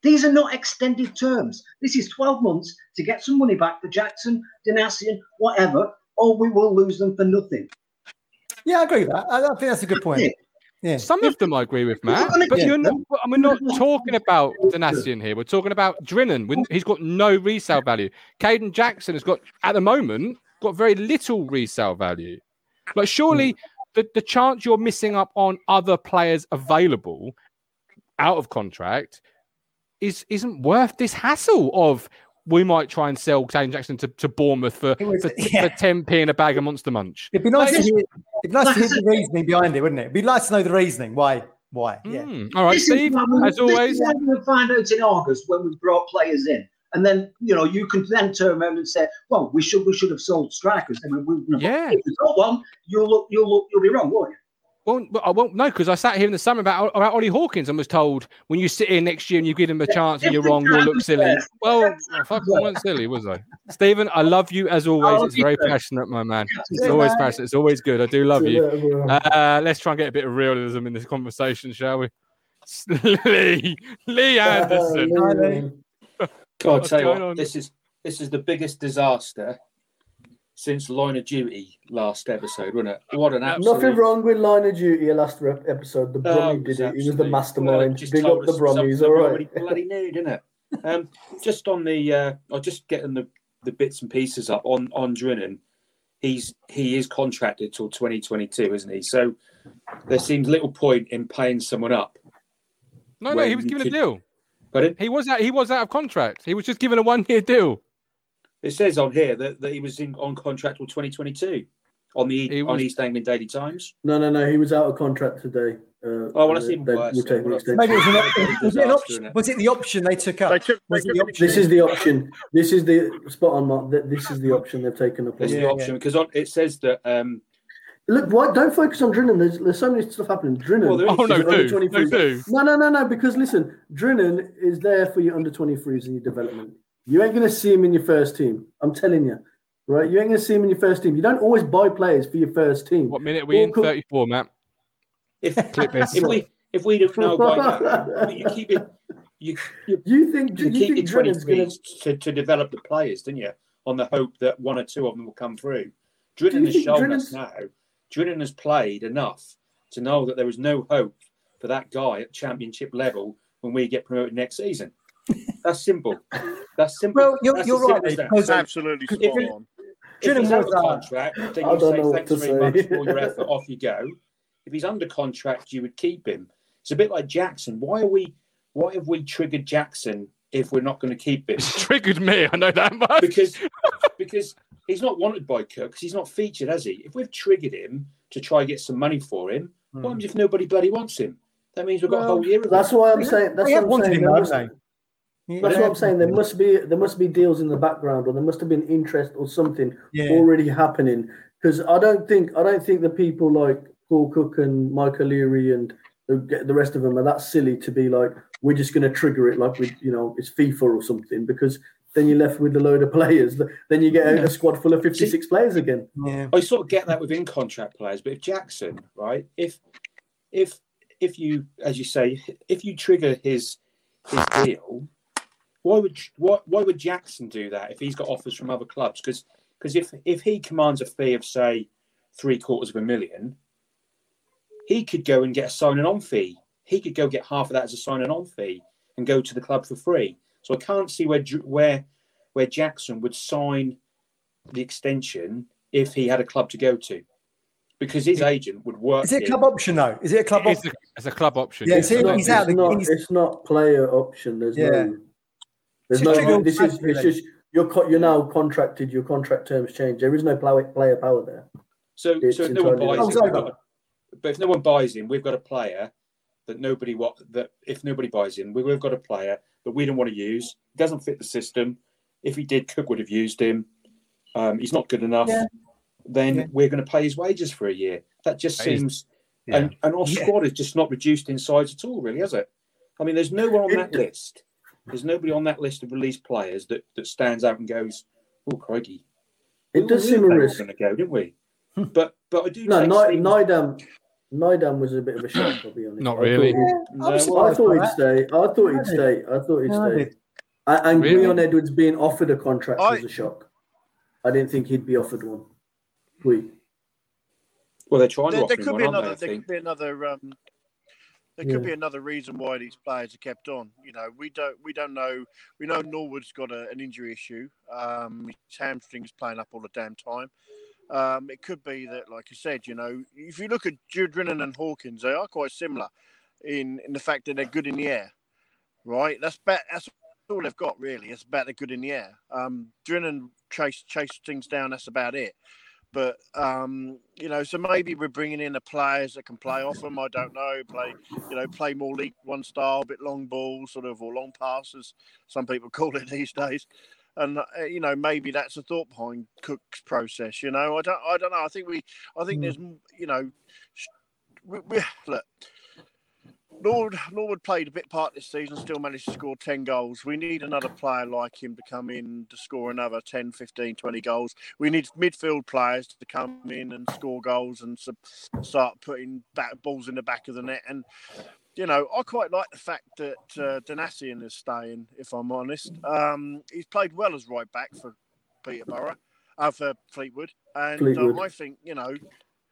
These are not extended terms. This is twelve months to get some money back for Jackson, Donacien, whatever, or we will lose them for nothing. Yeah, I agree with that. I, I think that's a good point. Yeah. Yeah. some of them I agree with, Matt. But get you're not. them. We're not talking about Donacien here. We're talking about Drinan. When he's got no resale value. Kayden Jackson has got, at the moment, got very little resale value. Like, surely the, the chance you're missing up on other players available out of contract is isn't worth this hassle of we might try and sell Kayden Jackson to, to Bournemouth for, It was- for, yeah. for 10p and a bag of Monster Munch. It'd be nice Like to hear, it'd be nice to hear the reasoning behind it, wouldn't it? It'd be nice to know the reasoning. Why? Why? Yeah. Mm. All right, This Steve, what we- as always. This is what we'll find out in August when we brought players in. And then, you know, you can then turn around and say, well, we should we should have sold strikers. I mean, we, Yeah. If you sold one, you'll look, you'll look, you'll be wrong, won't you? Well, I won't know because I sat here in the summer about about Ollie Hawkins and was told when you sit here next year and you give him a chance and you're wrong, you'll look silly. Well, I fucking weren't silly, was I? Stephen, I love you as always. It's very passionate, my man. It's always passionate. It's always good. I do love you. Uh, let's try and get a bit of realism in this conversation, shall we? (laughs) Lee, Lee Anderson. God, (laughs) I'll tell you what, this is this is the biggest disaster since Line of Duty last episode, wasn't it? What an absolute Nothing wrong with Line of Duty last rep- episode. The Oh, Brummy it did it. He was the mastermind. well, it just Big up the us Brummies, that all we right. bloody knew, didn't it? Um, just on the, uh, I'll just getting the, the bits and pieces up on on Drinan. He's he is contracted till 2022, isn't he? So there seems little point in paying someone up. No, no, he was you given a deal. But it, He was out. He was out of contract. He was just given a one-year deal. It says on here that, that he was in on contract till 2022 on the He on was- East Anglian Daily Times. No, no, no. He was out of contract today. Uh, Oh, well, that's uh, even they worse. will take Well. Maybe it was, an, was, it an option, was it the option they took up? They took- was they it the? This is the option. This is the spot on, Mark. This is the option they've taken up. There's Yeah, the option because on, it says that. Um, Look, why, don't focus on Drinan. There's, there's so many stuff happening. Drinan. Well. Oh no, do, no, do. No, no, no, no. Because listen, Drinan is there for your under 23s and your development. You ain't going to see him in your first team. I'm telling you, right? You ain't going to see him in your first team. You don't always buy players for your first team. What minute are we Well, in? cool. Thirty-four, Matt. if (laughs) if we if we don't know by now, you keep it. You you, You think you you keep think your Drinan's going 23s to, to develop the players, didn't you? On the hope that one or two of them will come through. Drinan has think shown us now. Drinan has played enough to know that there is no hope for that guy at championship level when we get promoted next season. That's simple. That's simple. Well, you're, That's you're as right. simple as that. absolutely If spot it- on. If he's Drinan out of uh, contract, then I you don't say know what thanks to very say." much for all your effort. Off you go. If he's under contract, you would keep him. It's a bit like Jackson. Why are we? Why have we triggered Jackson if we're not going to keep him? It's triggered me. I know that much. Because because he's not wanted by Cook. 'cause he's not featured, has he? If we've triggered him to try and get some money for him, what happens if nobody bloody wants him? That means we've got a whole year of Hmm. That's why I'm saying. That's They have what I'm wanted saying. Him, There though, must- haven't they? That's what I'm saying. There must be there must be deals in the background, or there must have been interest or something Yeah. already happening. Because I don't think I don't think the people like Paul Cook and Mike O'Leary and the, the rest of them are that silly to be like we're just going to trigger it like we you know it's FIFA or something. Because then you're left with a load of (laughs) players. Then you get a, a squad full of 56 players again. Yeah. I sort of get that within contract players, but if Jackson, right, if if if you, as you say, if you trigger his his deal, why would why, why would Jackson do that if he's got offers from other clubs? Because because if if he commands a fee of say three quarters of a million, he could go and get a signing on fee. He could go get half of that as a signing on fee and go to the club for free. So I can't see where where where Jackson would sign the extension if he had a club to go to, because his agent would work. Is it a club option though? Is it a club It's option? a, it's a club option. Yeah, yeah. it's- he's out, It's not, he's- it's not player option. There's Yeah. no. There's It's no. a trigger This is. It's just you're co- you're now contracted. Your contract terms change. There is no player player power there. So, It's so if no one entirely buys him, we've it's got but if no one buys him, we've got a player that nobody what that if nobody buys him, we- we've got a player that we don't want to use. Doesn't fit the system. If he did, Cook would have used him. Um, he's not good enough. Yeah. Then Yeah. we're going to pay his wages for a year. That just That is- seems. Yeah. And, and our Yeah. squad is just not reduced in size at all, really, has it? I mean, there's no one on that list. There's nobody on that list of released players that, that stands out and goes, "Oh, crikey!" It does seem a risk. Going to go, didn't we? But but I do. No, take Ni- Stevens- Nydam. Nydam was a bit of a shock. I'll be honest. Not I really. thought he'd- No, I was well, I thought he'd stay. I thought he'd stay. I thought he'd Yeah, I stay. did. And Really? Gwion Edwards being offered a contract I- was a shock. I didn't think he'd be offered one. We. Well, they're trying to There, offer there could one, be another. they, I There could be another. Um, there Yeah. could be another reason why these players are kept on. You know, we don't. We don't know. We know Norwood's got a, an injury issue. Um, his hamstring's playing up all the damn time. Um, it could be that, like you said, you know, if you look at Drinan and Hawkins, they are quite similar in in the fact that they're good in the air. Right. That's ba- That's all they've got really. It's about they're good in the air. Um, Drinan chase chase things down. That's about it. But um, you know, so maybe we're bringing in the players that can play off them. I don't know, play you know, play more League One style, a bit long ball, sort of, or long passes. Some people (laughs) call it these days. And uh, you know, maybe that's a thought behind Cook's process. You know, I don't, I don't know. I think we, I think there's, you know, we, we (sighs) look. Lord, Norwood played a bit part this season, still managed to score 10 goals. We need another player like him to come in to score another 10, 15, 20 goals. We need midfield players to come in and score goals and start putting back balls in the back of the net. And, you know, I quite like the fact that uh, Donacien is staying, if I'm honest. Um, he's played well as right back for Peterborough, uh, for Fleetwood. And Fleetwood. Um, I think, you know,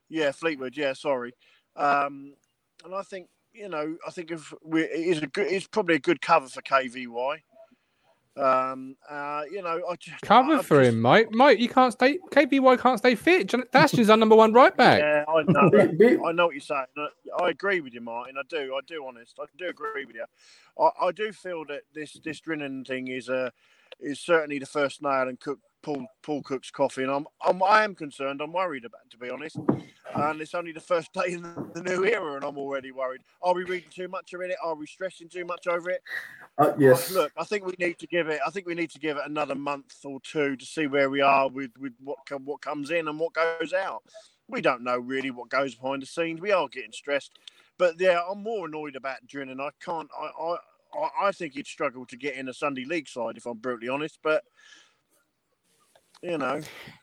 yeah, Fleetwood, yeah, sorry. Um, and I think you know, I think if we it is a good, it's probably a good cover for KVY. Um, uh, you know, I just Cover I for just- him, mate. Mate, you can't stay. KBY can't stay fit. Jon- Dashton's our number one right back. Yeah, I know. (laughs) Be- be- I know what you're saying. I- I agree with you, Martin. I do. I do. Honest. I do agree with you. I, I do feel that this this Drinan thing is a is certainly the first nail in Cook Paul Paul Cook's coffin. I'm, I'm I am concerned. I'm worried about, to be honest. And it's only the first (laughs) day in the, new era, and I'm already worried. Are we reading too much of it? Are we stressing too much over it? uh, yes. Look, I think we need to give it. I think we need to give it another month or two to see where we are with with what what comes in and what goes out. We don't know really what goes behind the scenes. We are getting stressed, but yeah, I'm more annoyed about Drinan. I can't. I I I- I think he'd struggle to get in a Sunday League side if I'm brutally honest. But you know,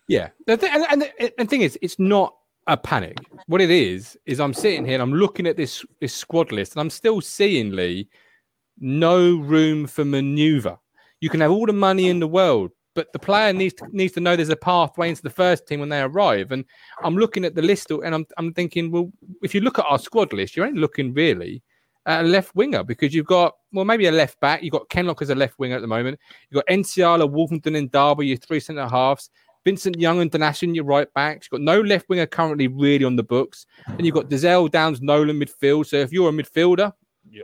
Yeah, the thing, and, and the and thing is, it's not a panic. What it is is, I'm sitting here and I'm looking at this this squad list, and I'm still seeing Lee no room for manoeuvre. You can have all the money in the world, but the player needs to, needs to know there's a pathway into the first team when they arrive. And I'm looking at the list, and I'm I'm thinking, well, if you look at our squad list, you're only looking really a left winger because you've got well maybe a left back. You've got Kenlock as a left winger at the moment. You've got Nsiala, Wolverhampton, and Derby, your three centre halves. Vincent Young and Donacien, your right backs. You've got no left winger currently really on the books. And you've got Dozzell, Downes, Nolan midfield. So if you're a midfielder,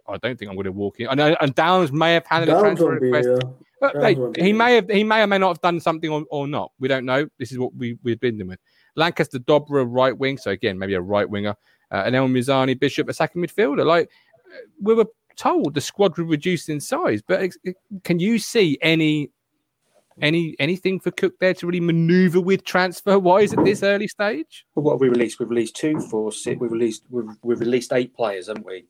I don't think I'm going to walk in. I know, and Downes may have had a transfer request. here. But Downes hey, won't be he may have he may or may not have done something or, or not. We don't know. This is what we we've been dealing with. Lancaster Dobra right wing, so again maybe a right winger, uh, and El Mizouni Bishop a second midfielder. Like we were told, the squad would reduce in size. But ex- can you see any any anything for Cook there to really manoeuvre with transfer wise at this early stage? Well, what have we released? We've released two, four, six. We've released we've, we've released eight players, haven't we?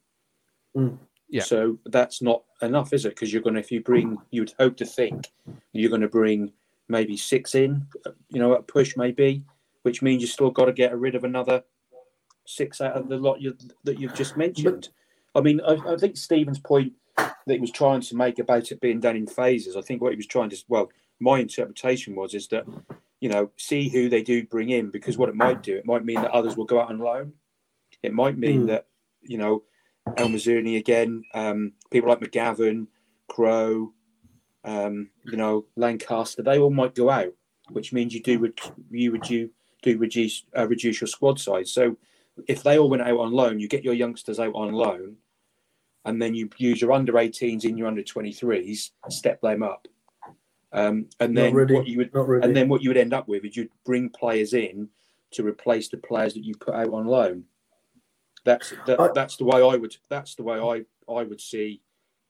Mm. Yeah. So that's not enough, is it? Because you're going to, if you bring, you'd hope to think you're going to bring maybe six in, you know, a push maybe, which means you still got to get rid of another six out of the lot you, that you've just mentioned. I mean, I, I think Stephen's point that he was trying to make about it being done in phases. I think what he was trying to, well, my interpretation was is that you know see who they do bring in because what it might do, it might mean that others will go out on loan. It might mean Mm. that you know El Mizouni again, um, people like McGavin, Crow, um, you know Lancaster, they all might go out. which means you do re- you reduce do reduce uh, reduce your squad size. So if they all went out on loan, you get your youngsters out on loan, and then you use your under 18s in your under 23s, step them up. Um, and then really. what you would really. and then what you would end up with is you'd bring players in to replace the players that you put out on loan. That's that, I- that's the way I would that's the way I I would see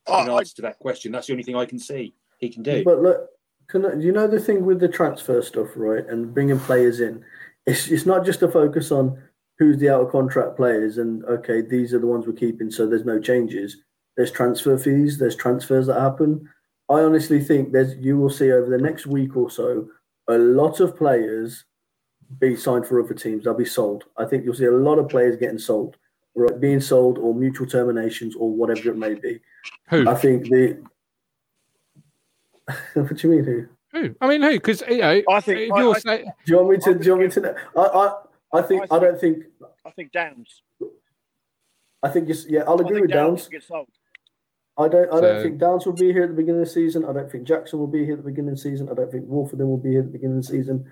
in I- I- answer to that question. That's the only thing I can see he can do. But look, can I, you know the thing with the transfer stuff, right? And bringing players in, it's it's not just a focus on who's the out of contract players and okay, these are the ones we're keeping, so there's no changes. There's transfer fees, there's transfers that happen. I honestly think there's you will see over the next week or so a lot of players be signed for other teams. They'll be sold. I think you'll see a lot of players getting sold, right? Being sold or mutual terminations or whatever it may be. Who? I think the (laughs) what do you mean who? Who? I mean, who? Because you know, I think- if I- you're I- say- Do you want me to? Do you want me to? I I, I think I, I don't think I think Downes. I think it's yeah. I'll agree think with Downes. should get sold. I don't I don't think Downes will be here at the beginning of the season. I don't think Jackson will be here at the beginning of the season. I don't think Woolfenden will be here at the beginning of the season.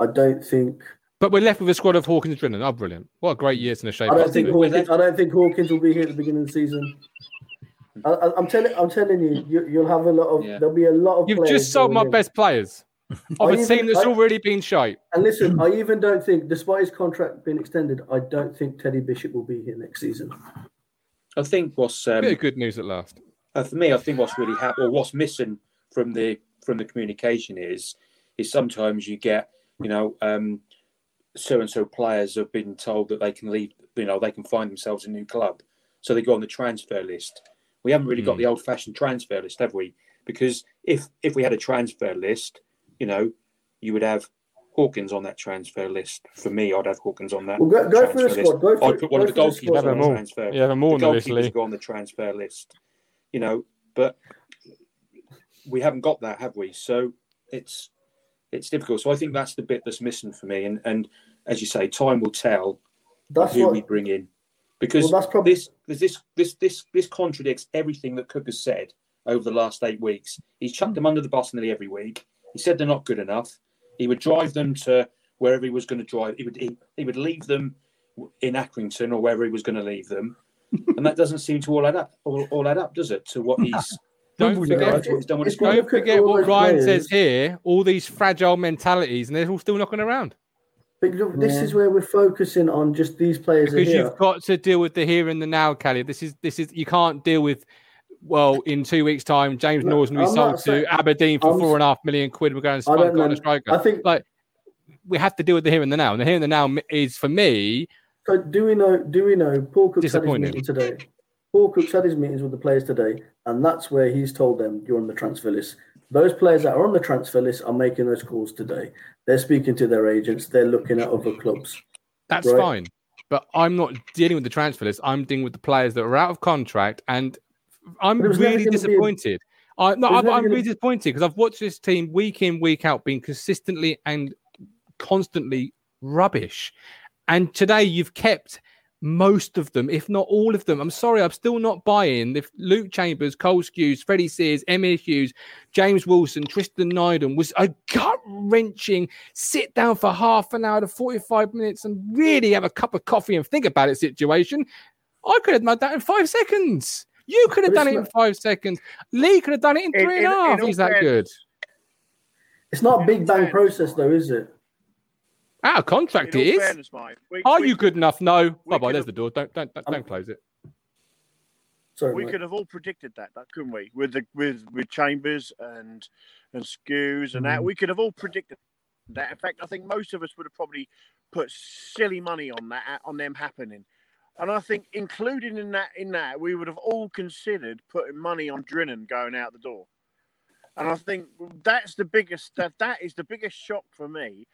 I don't think but we're left with a squad of Hawkins and Drinan. Oh, brilliant! What a great year to the shape. I don't think. Hawkins, I don't think Hawkins will be here at the beginning of the season. I, I, I'm telling I'm telling you, you you'll have a lot of Yeah. there'll be a lot of You've players just sold my in. best players of I a even- team that's I- already been shite. And listen, I even don't think, despite his contract being extended, I don't think Teddy Bishop will be here next season. I think what's um, Bit of good news at last. Uh, for me, I think what's really happened, or what's missing from the from the communication is, is sometimes you get, you know, um, so and so players have been told that they can leave, you know, they can find themselves a new club, so they go on the transfer list. We haven't really got Mm. the old-fashioned transfer list, have we? Because if if we had a transfer list, you know, you would have Hawkins on that transfer list. For me, I'd have Hawkins on that. Well, go, go for the transfer squad. Go for, I'd put one go of the goalkeepers squad. Have on the all. transfer. You have them all the on list, goalkeepers go on the transfer list, you know. But we haven't got that, have we? So it's it's difficult. So I think that's the bit that's missing for me. And and as you say, time will tell That's who what, we bring in, because Well, that's probably- this this this this this contradicts everything that Cook has said over the last eight weeks. He's chucked them under the bus nearly every week. He said they're not good enough. He would drive them to wherever he was going to drive. He would he, he would leave them in Accrington or wherever he was going to leave them, and that doesn't seem to all add up. All, all add up, does it? To what he's (laughs) Don't forget, right? what he's done with his It's got- don't look forget what Ryan players. says here. All these fragile mentalities, and they're all still knocking around. But look, this is where we're focusing on just these players are because here. you've got to deal with the here and the now, Callie. This is this is you can't deal with. Well, in two weeks' time, James No, Norton will be sold saying- to Aberdeen for I'm- four and a half million quid. We're going to on a striker. I think like we have to deal with the here and the now, and the here and the now is for me. So do we know? Do we know? Paul Cook's had his meeting today. Paul Cook's had his meetings with the players today, and that's where he's told them you're on the transfer list. Those players that are on the transfer list are making those calls today. They're speaking to their agents. They're looking at other clubs. That's Right. fine, but I'm not dealing with the transfer list. I'm dealing with the players that are out of contract, and I'm But it was never really be disappointed. I no, I'm, I'm really disappointed because I've watched this team week in, week out, being consistently and constantly rubbish. And today you've kept most of them, if not all of them. I'm sorry, I'm still not buying. If Luke Chambers, Cole Skuse, Freddie Sears, Emyr Huws, James Wilson, Tristan Nydam was a gut wrenching sit down for half an hour to 45 minutes and really have a cup of coffee and think about it situation. I could have done that in five seconds. You could have done it in five seconds. Lee could have done it in In- three and a half. He's that good. It's not a In big bang fairness- process, though, is it? Out of contract, In it all is. fairness, mate, we- Are we- you good enough? No. we Bye bye. There's have- the door. Don't don't don't, don't close it. Sorry, we mate. could have all predicted that, that couldn't we? With the with with Chambers and and Skuse and Mm. that, we could have all predicted that. In fact, I think most of us would have probably put silly money on that on them happening. And I think, including in that, in that, we would have all considered putting money on Drinan going out the door. And I think that's the biggest that that is the biggest shock for me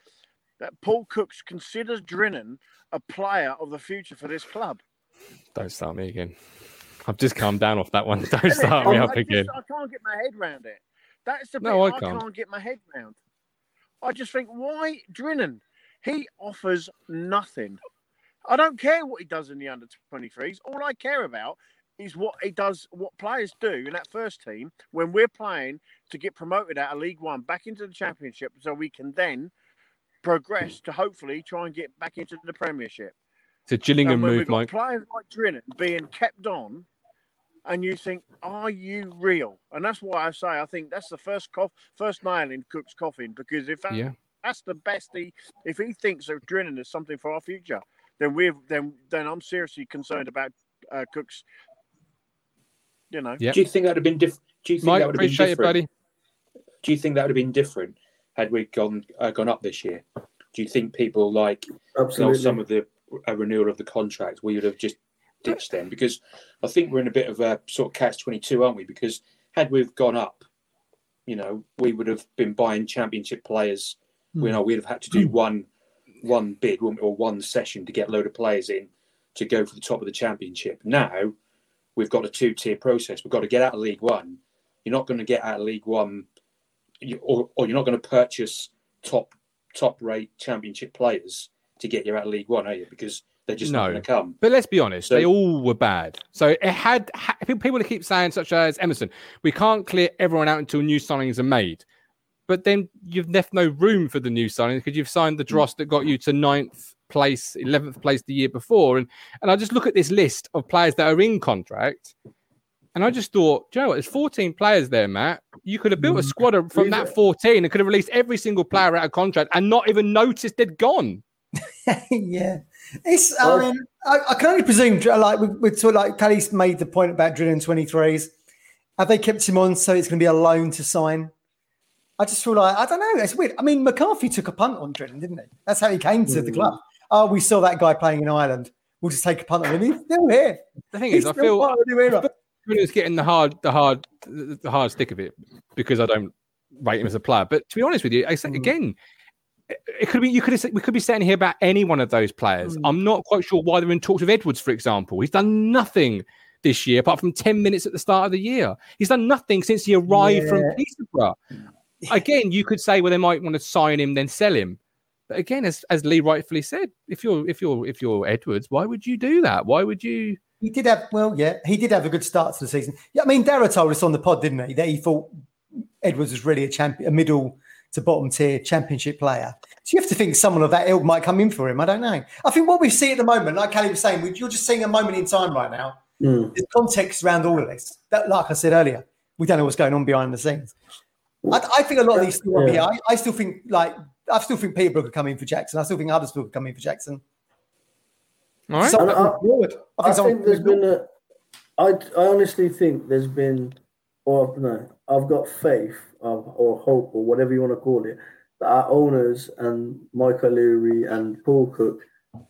that Paul Cooks considers Drinan a player of the future for this club. Don't start me again. I've just calmed down off that one. (laughs) Don't start me up I just- again. I can't get my head round it. That's the No, I I can't. can't. get my head round. I just think, why Drinan? He offers nothing. I don't care what he does in the under 23s. All I care about is what he does, what players do in that first team when we're playing to get promoted out of League One back into the Championship, so we can then progress to hopefully try and get back into the Premiership. It's a Gillingham and move, Mike. players like Drinan being kept on, and you think, are you real? And that's why I say I think that's the first cough, first nail in Cook's coffin because if that, Yeah. that's the best he, if he thinks of Drinan as something for our future, then we've then then I'm seriously concerned about uh, Cook's. You know, Yeah. Do you think that would have been different? Do you think Mike, that would have been appreciate it, different? buddy. Do you think that would have been different had we gone uh, gone up this year? Do you think people like you know, some of the a renewal of the contract, we would have just ditched them? Because I think we're in a bit of a sort of catch twenty two, aren't we? Because had we have gone up, you know, we would have been buying championship players. Hmm. You know, we'd have had to do one one bid or one session to get a load of players in to go for the top of the championship. Now we've got a two tier process. We've got to get out of League One. You're not going to get out of League One, or, or you're not going to purchase top top rate championship players to get you out of League One, are you? Because they're just not No. going to come. But let's be honest, So- they all were bad. So it had, ha- people to keep saying, such as Emerson, we can't clear everyone out until new signings are made. But then you've left no room for the new signings because you've signed the mm. dross that got you to ninth place, eleventh place the year before. And and I just look at this list of players that are in contract, and I just thought, Joe, there's 14 players there, Matt. You could have built a mm. squad of- from that 14 and could have released every single player out of contract and not even noticed they'd gone. (laughs) yeah, it's. I mean, I, I can only presume. Like we, we sort of like Kelly's made the point about drilling twenty threes. Have they kept him on so it's going to be a loan to sign? I just feel like I don't know. It's weird. I mean, McCarthy took a punt on Drinan, didn't he? That's how he came to the hmm. club. Oh, we saw that guy playing in Ireland. We'll just take a punt on him. He's still here. The thing He's is, I feel part of the new era. Bruno's getting the hard, the hard, the hard stick of it because I don't rate him as a player. But to be honest with you, I say hmm. again, it- could be you could we could be sitting here about any one of those players. Hmm. I'm not quite sure why they're in talks with Edwards, for example. He's done nothing this year apart from ten minutes at the start of the year. He's done nothing since he arrived from Yeah. Peterborough. (laughs) Again, you could say, well, they might want to sign him then sell him. But again, as as Lee rightfully said, if you're if you're if you're Edwards, why would you do that? Why would you? He did have well, yeah, he did have a good start to the season. Yeah, I mean, Dara told us on the pod, didn't he, that he thought Edwards was really a champion, a middle to bottom tier championship player. So you have to think someone of that ilk might come in for him. I don't know. I think what we see at the moment, like Kelly was saying, we- you're just seeing a moment in time right now. Mm. There's context around all of this. That, like I said earlier, we don't know what's going on behind the scenes. I, I think a lot of these still won't Yeah. here. I, I still think like I still think Peterborough could come in for Jackson. I still think Huddersfield could come in for Jackson. All right. Someone And I- forward. I I think, someone think could there's move been a. I, I honestly think there's been, or no, I've got faith or, or hope or whatever you want to call it, that our owners and Michael Leary and Paul Cook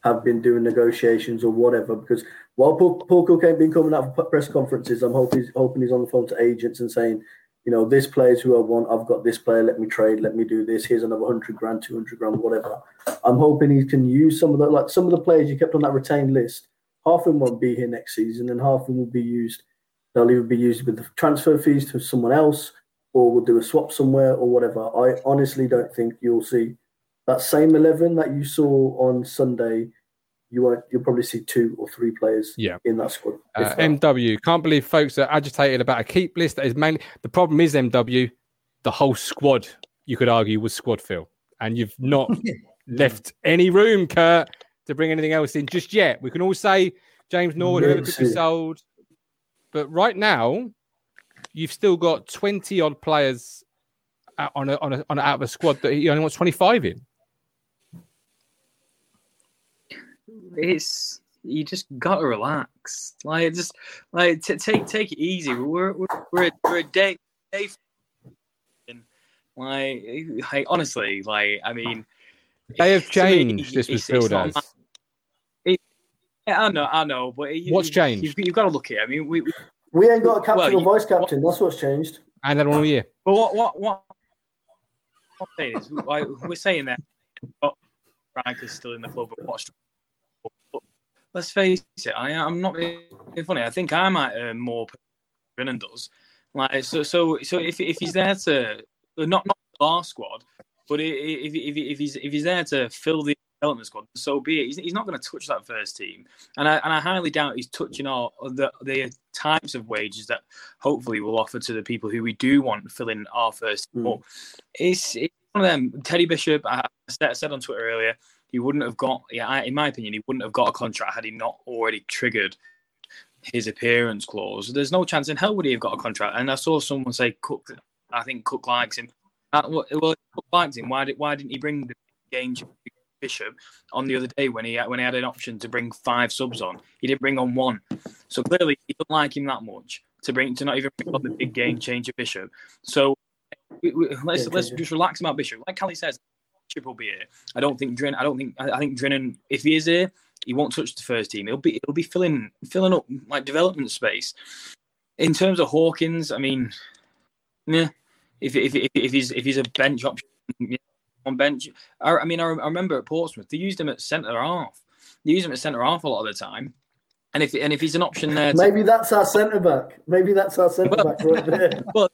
have been doing negotiations or whatever. Because while Paul, Paul Cook ain't been coming out for press conferences, I'm hoping he's, hoping he's on the phone to agents and saying, you know, this player's who I want. I've got this player. Let me trade. Let me do this. Here's another hundred grand, two hundred grand, whatever. I'm hoping he can use some of the like some of the players you kept on that retained list. Half of them won't be here next season, and half of them will be used. They'll either be used with the transfer fees to someone else, or we'll do a swap somewhere, or whatever. I honestly don't think you'll see that same eleven that you saw on Sunday. You won't. You'll probably see two or three players Yeah. in that squad. Uh. MW can't believe folks are agitated about a keep list that is mainly the problem is MW the whole squad you could argue was squad fill and you've not (laughs) left any room Kurt to bring anything else in just yet we can all say James Norwood whoever could be sold but right now you've still got 20 odd players on a, on a, on a, out of a squad that he only wants 25 in it's you just gotta relax. Like just like t- take take it easy. We're we're we're a, we're a day day. Like, like honestly, like I mean, they have to me, changed this was it's- it's filled not as yeah, I know, I know, but you, What's you- changed? You've, you've got to look at. It. I mean, we, we we ain't got a captain Well, or vice captain. That's what's changed. and had one all year But what what what what I'm saying is, like, we're saying that Frank is still in the club, but what's but let's face it, I I'm not being funny. I think I might earn more than Brennan does. Like so so so if if he's there to not not our squad, but if if if he's if he's there to fill the development squad, so be it. He's, he's not going to touch that first team, and I and I highly doubt he's touching all the the types of wages that hopefully will offer to the people who we do want filling our first. Mm. But it's, it's one of them. Teddy Bishop, I said, I said on Twitter earlier, he wouldn't have got. Yeah, I, in my opinion, he wouldn't have got a contract had he not already triggered his appearance clause. There's no chance in hell would he have got a contract. And I saw someone say Cook. I think Cook likes him. Uh, well, Cook likes him. Why did why didn't he bring the game Bishop on the other day when he when he had an option to bring five subs on? He didn't bring on one. So clearly he doesn't like him that much to bring to not even bring on the big game changer Bishop. So we, we, let's Yeah, let's yeah. just relax about Bishop. Like Callie says, will be here. I don't think Drin. I don't think. I, I think Drinan. If he is here, he won't touch the first team. He'll be. He'll be filling filling up like development space. In terms of Hawkins, I mean, yeah. If if if, if he's if he's a bench option yeah, on bench, I, I mean, I, I remember at Portsmouth they used him at centre half. They used him at centre half a lot of the time. And if and if he's an option there, to, Maybe that's our centre back. Maybe that's our centre back right there. (laughs) well,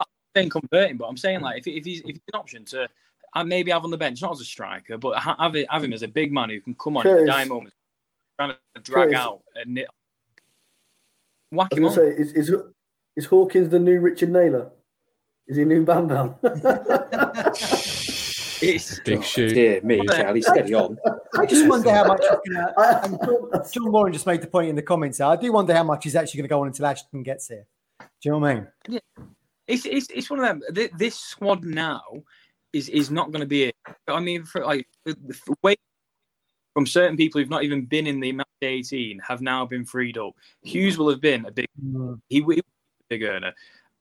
I'm saying converting, but I'm saying like if, if he's if he's an option to maybe have on the bench, not as a striker, but have it, have him as a big man who can come on in Curtis. die moments, trying to drag Curtis. out and nit- whack I him was on. going to say, is, is, is Hawkins the new Richard Naylor? Is he new Bam Bam? (laughs) It's Big shoot. Dear me, Charlie, steady on. I just wonder how much. He's gonna, (laughs) I- and John, John Warren just made the point in the comments. I do wonder how much he's actually going to go on until Ashton gets here. Do you know what I mean? Yeah. it's, it's it's one of them. This squad now is is not going to be it. I mean, for like the, the way from certain people who've not even been in the match 18 have now been freed up. Huws will have been a big he, he a big earner,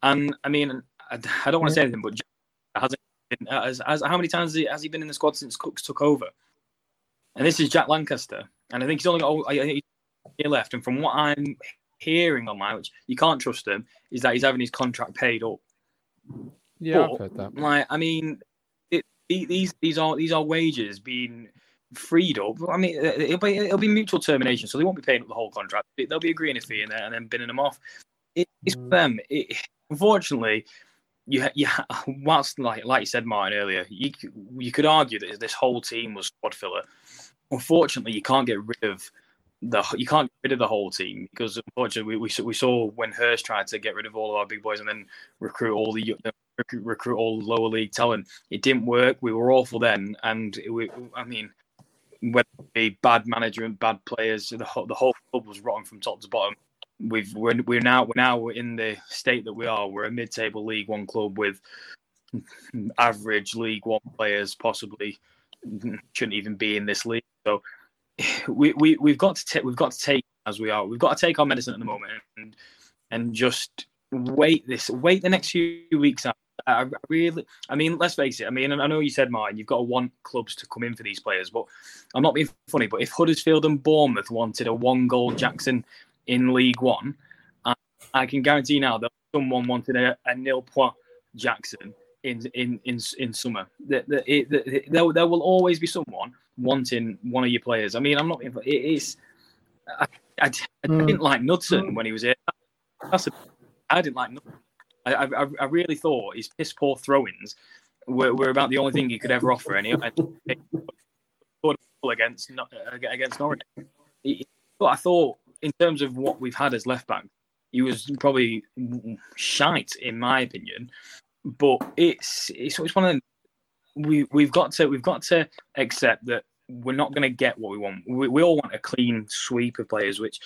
and I mean, I, I don't want to say anything, but hasn't been, as, as, how many times has he, has he been in the squad since Cooks took over? And this is Jack Lancaster, and I think he's only got I think year left. And from what I'm hearing online, which you can't trust him, is that he's having his contract paid up. Yeah, I've heard that. Like, I mean, these these are these are wages being freed up. I mean, uh, it'll be it'll be mutual termination, so they won't be paying up the whole contract. They'll be agreeing a fee and then, and then binning them off. It, it's for them. It, unfortunately, you you (laughs) whilst like like you said, Martin earlier, you you could argue that this whole team was squad filler. Unfortunately, you can't get rid of the you can't get rid of the whole team because unfortunately we, we, saw- we saw when Hurst tried to get rid of all of our big boys and then recruit all the recruit, recruit all lower league talent. It didn't work. We were awful then, and it, we, I mean, whether it be bad management, bad players, the whole, the whole club was rotten from top to bottom. We've we're, we're now we're now in the state that we are. We're a mid-table League One club with average League One players, possibly shouldn't even be in this league. So we, we we've got to take we've got to take as we are. We've got to take our medicine at the moment and and just wait this wait the next few weeks out. I really, I mean, let's face it. I mean, I know you said, Martin, you've got to want clubs to come in for these players, but I'm not being funny. But if Huddersfield and Bournemouth wanted a one-goal Jackson in League One, I, I can guarantee now that someone wanted a, a nil point Jackson in in in in summer. That that it, that it- there, there will always be someone wanting one of your players. I mean, I'm not. It is. I, I, I hmm. didn't like Knudsen when he was here. That's a, I didn't like. Knudsen. I, I I really thought his piss poor throw-ins were, were about the only thing he could ever offer, and he and he (laughs) scored a goal against Nor- uh, against Norwich. But I thought, in terms of what we've had as left back, he was probably shite in my opinion. But it's it's, it's one of them. We we've got to we've got to accept that we're not going to get what we want. We, we all want a clean sweep of players, which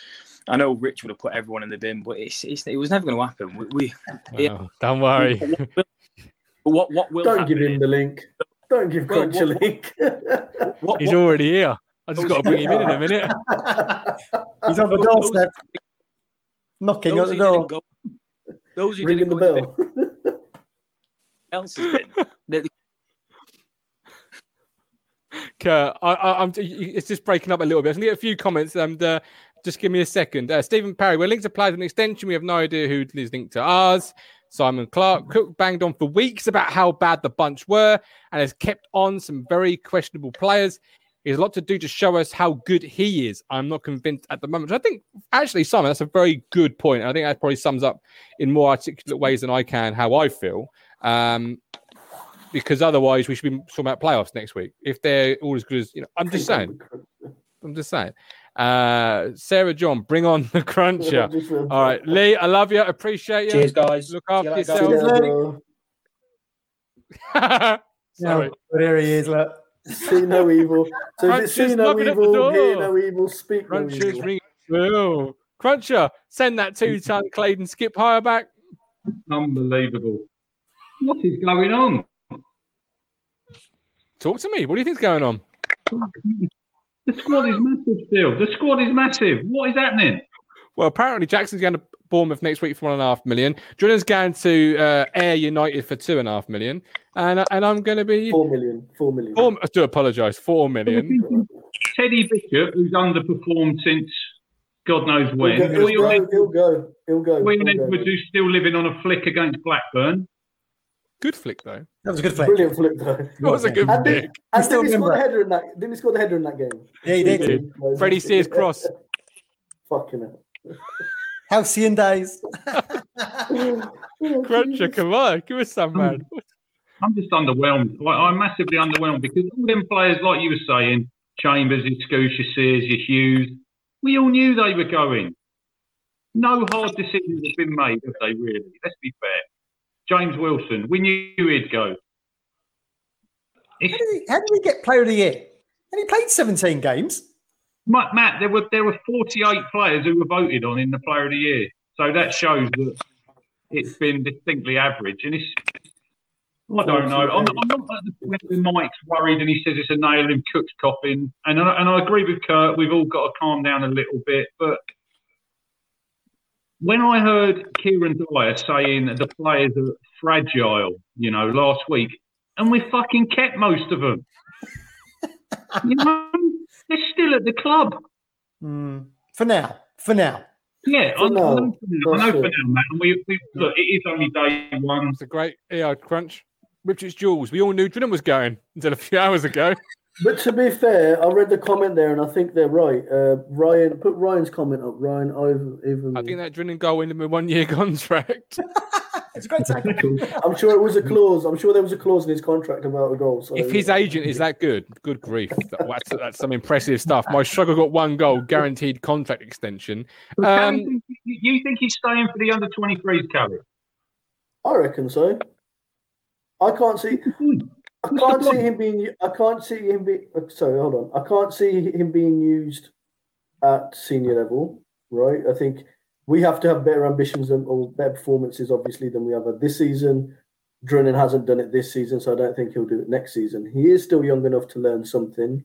I know Rich would have put everyone in the bin, but it's, it's it was never going to happen. We, we oh, it- Oh, don't worry. (laughs) what what will Don't give him the link. Don't give Well, Crunch a what- link. (laughs) what, He's what- already here. I just got to bring him in in a minute. (laughs) He's on the doorstep, knocking at the door. go, those who Ringing the go in the bin, bell. else has been. Kurt, I, I'm. It's just breaking up a little bit. I'm gonna get a few comments. And uh, just give me a second. Uh, Stephen Parry, we're linked to players with an extension. We have no idea who is linked to ours. Simon Clark Cook banged on for weeks about how bad the bunch were and has kept on some very questionable players. He has a lot to do to show us how good he is. I'm not convinced at the moment. I think actually, Simon, that's a very good point. I think that probably sums up in more articulate ways than I can how I feel. Um, because otherwise we should be talking about playoffs next week. If they're all as good as you know, I'm just saying. I'm just saying. Uh, Sarah John, bring on the cruncher. (laughs) All right, Lee, I love you. Appreciate you. Cheers, guys. Look See you after yourself. guys. Bro. (laughs) Sorry. but here he is. Look. See no evil. So if see no knocking at the evil, hear no evil, speak no evil. ringing. Well, Cruncher, send that two-ton Claydon skip higher back. Unbelievable. What is going on? Talk to me. What do you think's going on? The squad is massive still. The squad is massive. What is happening? Well, apparently Jackson's going to Bournemouth next week for one and a half million. Jordan's going to uh, Air United for two and a half million, and uh, and I'm going to be Four million. Four million. four, I do apologise, four million. Teddy Bishop, who's underperformed since God knows He'll when. go. He'll William, go. He'll go. He'll go. He'll go. Edwards, who's still living on a flick against Blackburn. Good flick though. That was a good flick. Brilliant flick though. (laughs) That was a good And flick. did, and still did he score the header in that? Didn't he score the header in that game? Yeah, he did. Freddie Sears cross. (laughs) Fucking hell. Halcyon days. (laughs) Cruncher, come on, give us some man. I'm just underwhelmed. Like, I'm massively underwhelmed because all them players, like you were saying, Chambers, your Skuse, your Sears, your Huws, we all knew they were going. No hard decisions have been made, have they, really? Let's be fair. James Wilson, we knew he'd go. How did, he, how did he get player of the year? And he played 17 games. Matt, Matt, there were there were 48 players who were voted on in the Player of the Year, so that shows that it's been distinctly average. And it's I don't know. I'm, I'm not at the point where Mike's worried and he says it's a nail in Cook's coffin. And I, and I agree with Kurt. We've all got to calm down a little bit. But when I heard Kieran Dyer saying that the players are fragile, you know, last week, and we fucking kept most of them. (laughs) you know, they're still at the club. Mm, for now. For now. Yeah, I, For I now, know, for now, I know that's for now, Matt. We, we, look, it is only day one. It's a great ER crunch. Richards Jules. We all knew Jordan was going until a few hours ago. But to be fair, I read the comment there, and I think they're right. Uh, Ryan, put Ryan's comment up. Ryan, I've even. I think that Drinan goal in a one year (laughs) contract. (laughs) It's a great take. I'm sure it was a clause. I'm sure there was a clause in his contract about a goal. So if his agent is that good, good grief, that's, that's some impressive stuff. My struggle got one goal, guaranteed contract extension. Um, you you think he's staying for the under 23s, Callie? I reckon so. I can't see. I can't see (laughs) him being. I can't see him being. Uh, sorry, hold on. I can't see him being used at senior level. Right. I think we have to have better ambitions and or better performances, obviously, than we have had this season. Drinan hasn't done it this season, so I don't think he'll do it next season. He is still young enough to learn something.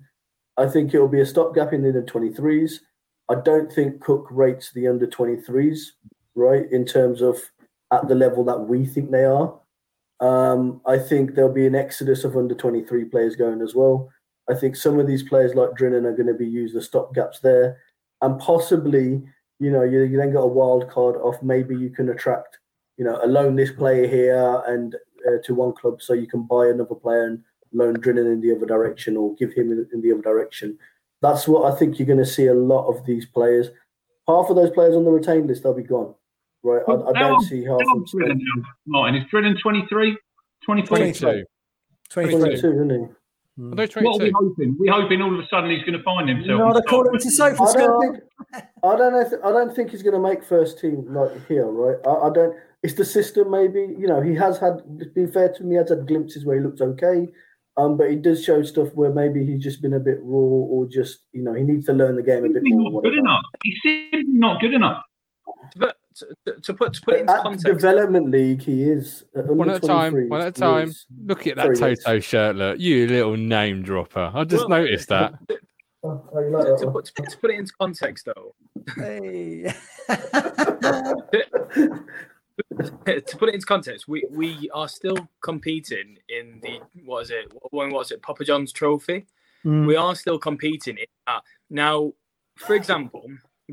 I think it'll be a stopgap in the under 23s. I don't think Cook rates the under 23s, right, in terms of at the level that we think they are. Um, I think there'll be an exodus of under 23 players going as well. I think some of these players like Drinan are going to be used as stopgaps there. And possibly, you know, you, you then got a wild card off. Maybe you can attract, you know, a loan this player here and uh, to one club so you can buy another player and loan Drinan in the other direction or give him in, in the other direction. That's what I think you're going to see a lot of these players. Half of those players on the retained list, they'll be gone. Right. I, I don't see how half of old's them. Drinan now, Martin? Is Drinan 23? 24? 22. 22. 22, isn't he? Are those What are we hoping? We're hoping all of a sudden he's going to find himself. Not and according start- to Sofa I don't think. I don't know. If, I don't think he's going to make first team like here, right? I, I don't. It's the system, maybe. You know, he has had. To be fair to me, he has had glimpses where he looks okay, um, but he does show stuff where maybe he's just been a bit raw, or just you know he needs to learn the game a bit He's more. not good enough. He's simply not good enough. But to, to put to put it But into at context, development league, he is at One at a time. One at a time. is. Look at that Sorry, yes. Toto shirt. Look, you little name dropper. I just Well, noticed that. You like to, to put, to, put- to put it into context though, Hey. (laughs) to put it into context, we, we are still competing in the what is it? When was it? Papa John's Trophy. Mm. We are still competing in that. Now, for example,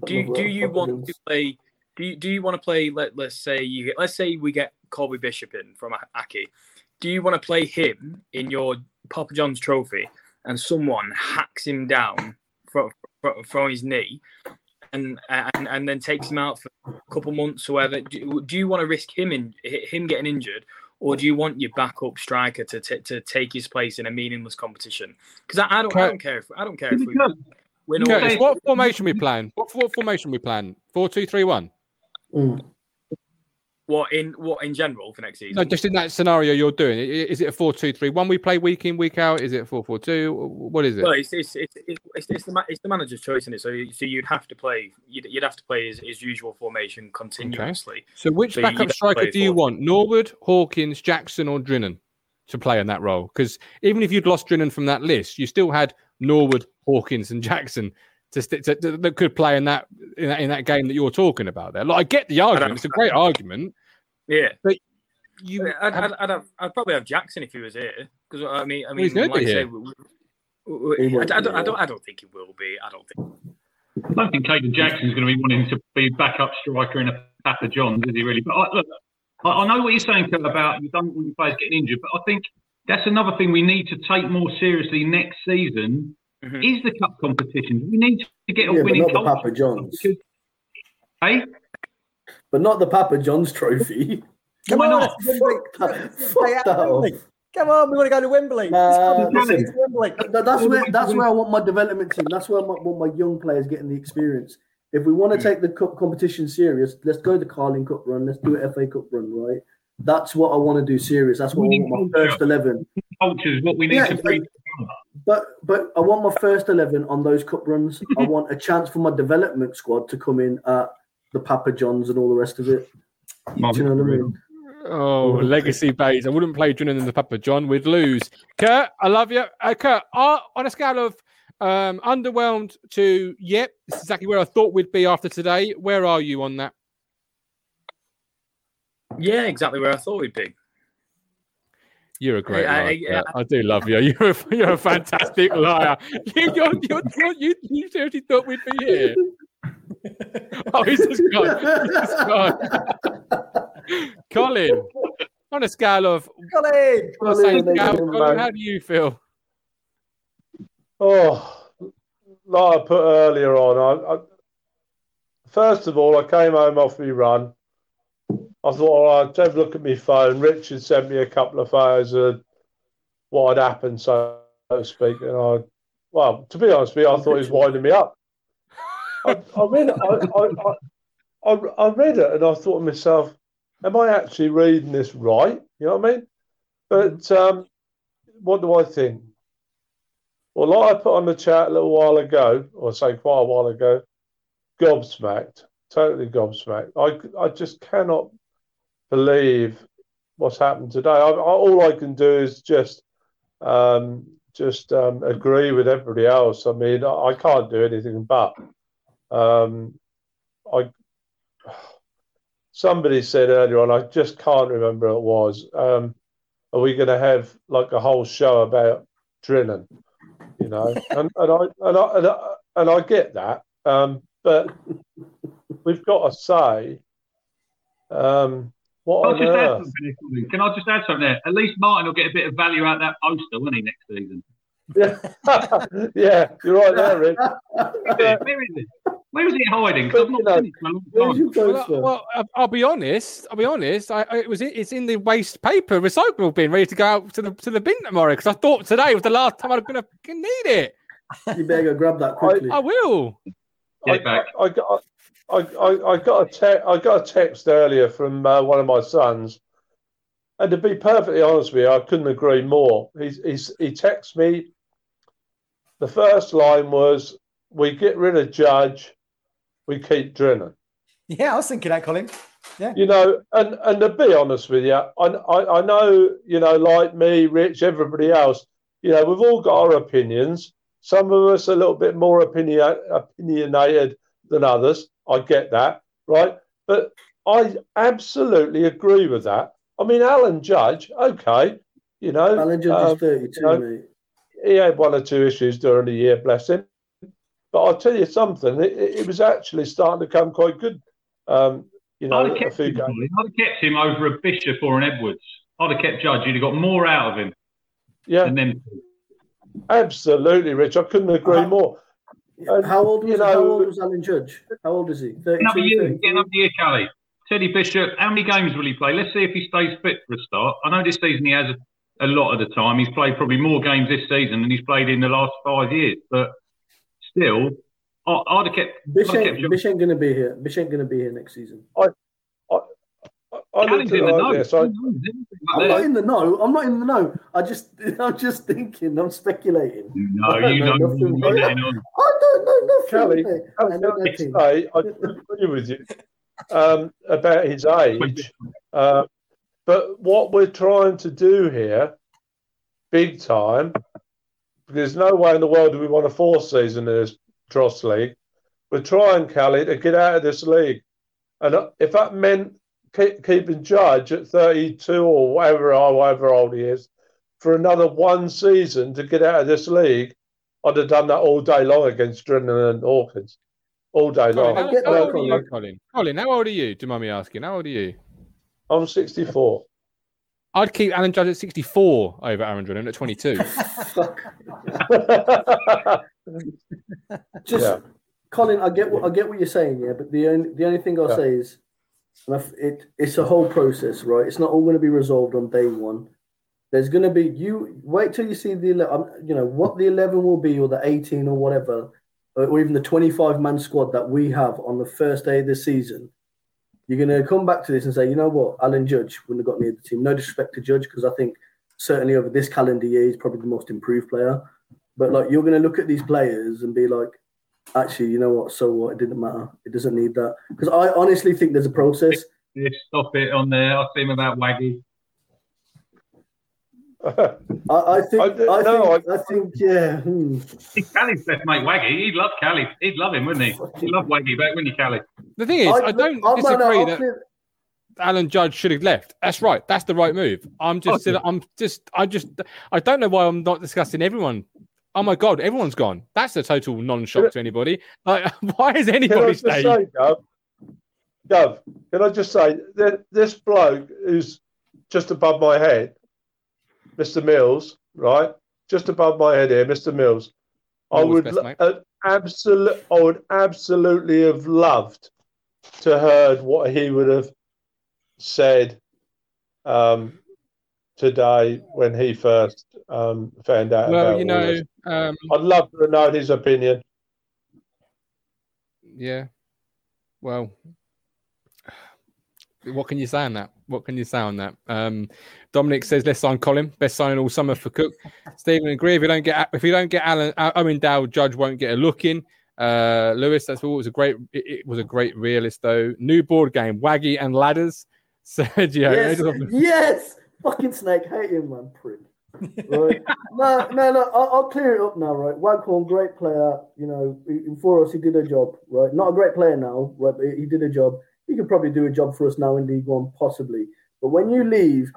do do you want to play? Do you, do you want to play? Let let's say you get, let's say we get Colby Bishop in from Aki. Do you want to play him in your Papa John's Trophy, and someone hacks him down from from, his knee? And, and and then takes him out for a couple months or whatever. Do, do you want to risk him in him getting injured, or do you want your backup striker to t- to take his place in a meaningless competition? Because I, I don't I don't care if I don't care if we win what formation we plan? What, what formation we plan? Four two three one. Mm. what in what in general for next season. No, just in that scenario you're doing. Is it a four two three one we play week in week out? Is it a four four two? What is it? Well, it's it's, it's, it's, it's, it's the ma- it's the manager's choice, isn't it? So you- so you'd have to play you'd, you'd have to play his, his usual formation continuously. So which So you'd backup striker do you want? Norwood, Hawkins, Jackson, or Drinan to play in that role? Because even if you'd lost Drinan from that list, you still had Norwood, Hawkins, and Jackson to, st- to, to- that could play in that, in that in that game that you're talking about there. Like I get the argument; it's a great argument. Yeah, but you, I'd, I'd, I'd, have, I'd probably have Jackson if he was here because I mean, I mean, he's gonna like I say, here. we- we- I, I don't, I don't, I don't think he will be. I don't think. I don't think Kayden Jackson's going to be wanting to be backup striker in a Papa John's, is he really? But I, look, I, I know what you're saying Kurt, about you don't want your players getting injured, but I think that's another thing we need to take more seriously next season Mm-hmm. is the cup competition? We need to get a Yeah, but winning not the. Papa John's. Hey? But not the Papa John's trophy. Come Why on, not? it's Wembley. Stay out of Come on, we want to go to Wembley. Nah, uh, to Wembley. That's where that's where I want my development team. That's where I want want my young players getting the experience. If we want to mm. take the cup competition serious, let's go the Carling Cup run. Let's do an FA Cup run, right? That's what I want to do serious. That's what I want my first eleven. Culture is what we need Yeah, to bring. But but I want my first eleven on those cup runs. I (laughs) want a chance for my development squad to come in at the Papa Johns and all the rest of it. Do you know what I mean? Oh, legacy base. I wouldn't play Drinan in the Papa John. We'd lose. Kurt, I love you. Uh, Kurt, are, on a scale of um, underwhelmed to yep, this is exactly where I thought we'd be after today. Where are you on that? Yeah, exactly where I thought we'd be. You're a great I- I- liar. yeah. Kurt. I do love you. (laughs) You're a, you're a fantastic (laughs) liar. You, you're, you're, you're, you, you seriously thought we'd be here? (laughs) Oh, he's just gone. He's just gone. Colin, on a scale of Colin, on a Colin, scale, Colin, Colin, how do you feel? Oh, like I put earlier on, I, I first of all, I came home off my run. I thought, all right, have a look at my phone. Richard sent me a couple of photos of what had happened, so to speak. And I, well, to be honest with you, I thought he was winding me up. I, I read it, I, I, I, I, I read it and I thought to myself, am I actually reading this right? You know what I mean? But um, what do I think? Well, like I put on the chat a little while ago, or say quite a while ago, gobsmacked, totally gobsmacked. I, I just cannot believe what's happened today. I, I, all I can do is just um, just um, agree with everybody else. I mean, I, I can't do anything but. Um, I somebody said earlier on, I just can't remember it was. Um, are we going to have like a whole show about drilling? You know, (laughs) and, and I and I and I, and I get that, um, but we've got to say, um, what I'll on just add something. Can I just add something there? At least Martin will get a bit of value out of that poster, won't he, next season? Yeah, (laughs) yeah, you're right there, Rick. (laughs) Where is it? Where is it hiding? 'Cause I've not seen it for a long time. Well, well, I- I'll be honest. I'll be honest. I, I- it was it's in the waste paper recyclable bin, ready to go out to the to the bin tomorrow. Because I thought today was the last time I'm going to need it. You better go grab that quickly. I will. I, I, I got I, I, I got a te- I got a text earlier from uh, one of my sons, and to be perfectly honest with you, I couldn't agree more. He's, he's he texts me. The first line was, "We get rid of Judge, we keep Drinan." Yeah, I was thinking that, Colin. Yeah. You know, and and to be honest with you, I, I I know you know, like me, Rich, everybody else, you know, we've all got our opinions. Some of us are a little bit more opinion, opinionated than others. I get that, right? But I absolutely agree with that. I mean, Alan Judge, okay, you know, Alan Judge um, is 32, you know, mate. he had one or two issues during the year, bless him. But I'll tell you something, it, it it was actually starting to come quite good. Um, you know, I'd have a kept few him, games. I'd have kept him over a Bishop or an Edwards. I'd have kept Judge. You'd have got more out of him. Yeah. And then Absolutely, Rich. I couldn't agree more. And, How old was you how old was Alan Judge? How old is he? 32, getting up the year, 33? getting up the year, Callie. Teddy Bishop, how many games will he play? Let's see if he stays fit for a start. I know this season he has a, a lot of the time. He's played probably more games this season than he's played in the last five years. But still, I, I'd have kept. Bish I'd have ain't, kept Bish ain't going to be here. Bish ain't going to be here next season. I Callum's looked at in the know. this. I, I'm not in the know. I'm not in the know. I just, (laughs) I'm just thinking. I'm speculating. No, I don't you know, nothing, you're mate. letting on. I don't know nothing. Kelly, mate. I I was know going to nothing. say, I agree with you um, about his age. Uh, but what we're trying to do here, big time, because there's no way in the world do we want a fourth season in this Tross League. We're trying, Kelly, to get out of this league. And uh, if that meant keep, keeping Judge at 32 or whatever, or whatever old he is, for another one season to get out of this league, I'd have done that all day long against Drinan and Hawkins. All day Colin, long. how, how old are you, Colin? Colin, how old are you? Do you mind me asking? How old are you? I'm 64. I'd keep Alan Judge at 64 over Aaron Drinan at 22. (laughs) (laughs) Just Yeah. Colin, I get what I get what you're saying, yeah. But the only the only thing I'll Yeah. say is, and it it's a whole process, right? It's not all going to be resolved on day one. There's going to be you wait till you see the um, you know what the eleven will be, or the eighteen, or whatever, or or even the twenty-five man squad that we have on the first day of the season. You're going to come back to this and say, you know what, Alan Judge wouldn't have got near the team. No disrespect to Judge, because I think certainly over this calendar year, he's probably the most improved player. But like, you're going to look at these players and be like, actually, you know what? So what? It didn't matter. It doesn't need that because I honestly think there's a process. Yeah, stop it on there. I see him about Waggy. (laughs) I, I think. I, I- no, think. I, think. Yeah. Hmm. Callie's best mate Waggy. He'd love Callie. He'd love him, wouldn't he? He'd love Waggy back, wouldn't you, Callie? The thing is, I, don't I- no, no, disagree that clear- Alan Judge should have left. That's right. That's the right move. I'm just, Okay. I'm just, I just, I don't know why I'm not discussing everyone. Oh my god, everyone's gone. That's a total non-shock to anybody. Like, (laughs) why is anybody staying? say, Gov, Gov, can I just say that this bloke who's just above my head, Mr. Mills, right? Just above my head here, Mr. Mills. I would best, uh, absolute, I would absolutely have loved to heard what he would have said um, today when he first um, found out. About Well, about you know, um, I'd love to know his opinion. yeah. Well, what can you say on that? What can you say on that? Um, Dominic says let's sign Colin. Best signing all summer for Cook. Stephen agree. If you don't get if you don't get Alan uh, Owen Dow, Judge won't get a look in. Uh, Lewis, that's all. It was a great. It, it was a great realist though. New board game, Waggy and ladders. (laughs) Sergio, Yes. yes. Fucking snake. Hate him, man. Prick. Right. (laughs) no, no, no. I'll, I'll clear it up now, right? Waghorn, great player. You know, he- for us, he did a job, right? Not a great player now, right? But he did a job. He could probably do a job for us now in League One, possibly. But when you leave,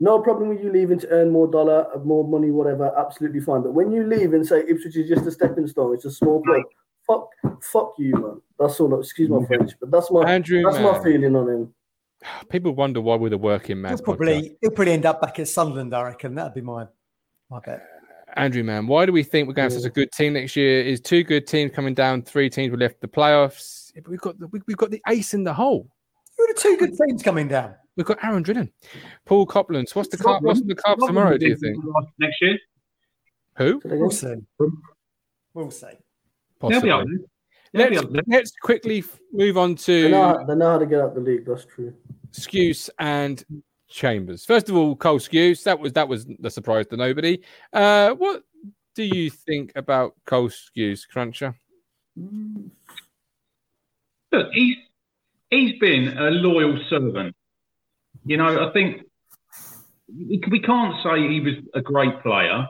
no problem with you leaving to earn more dollar, more money, whatever. Absolutely fine. But when you leave and say Ipswich is just a stepping stone, it's a small club. Fuck, fuck you, man. That's all. Excuse my mm-hmm. French, but that's my Andrew, that's my feeling on him. (sighs) People wonder why we're the working He'll man's podcast. probably he'll probably end up back at Sunderland. I reckon that'd be my my bet. Andrew, man, why do we think we're going to have such a good team next year? Is two good teams coming down, three teams we left the playoffs. Yeah, but We've got the, we- we've got the ace in the hole. Who are the two good teams coming down? We've got Aaron Drinan, Paul Copland. What's the car? What's the car tomorrow? Do you think? Next year? Who? We'll see. We'll see. They'll be up Possibly. there. They'll be Let's, let's quickly move on They know, to they know how to get out the league. That's true. Skuse and Chambers. First of all, Cole Skuse. That was that was the surprise to nobody. Uh, what do you think about Cole Skuse, Cruncher? Look, he's he's been a loyal servant. You know, I think we can't say he was a great player.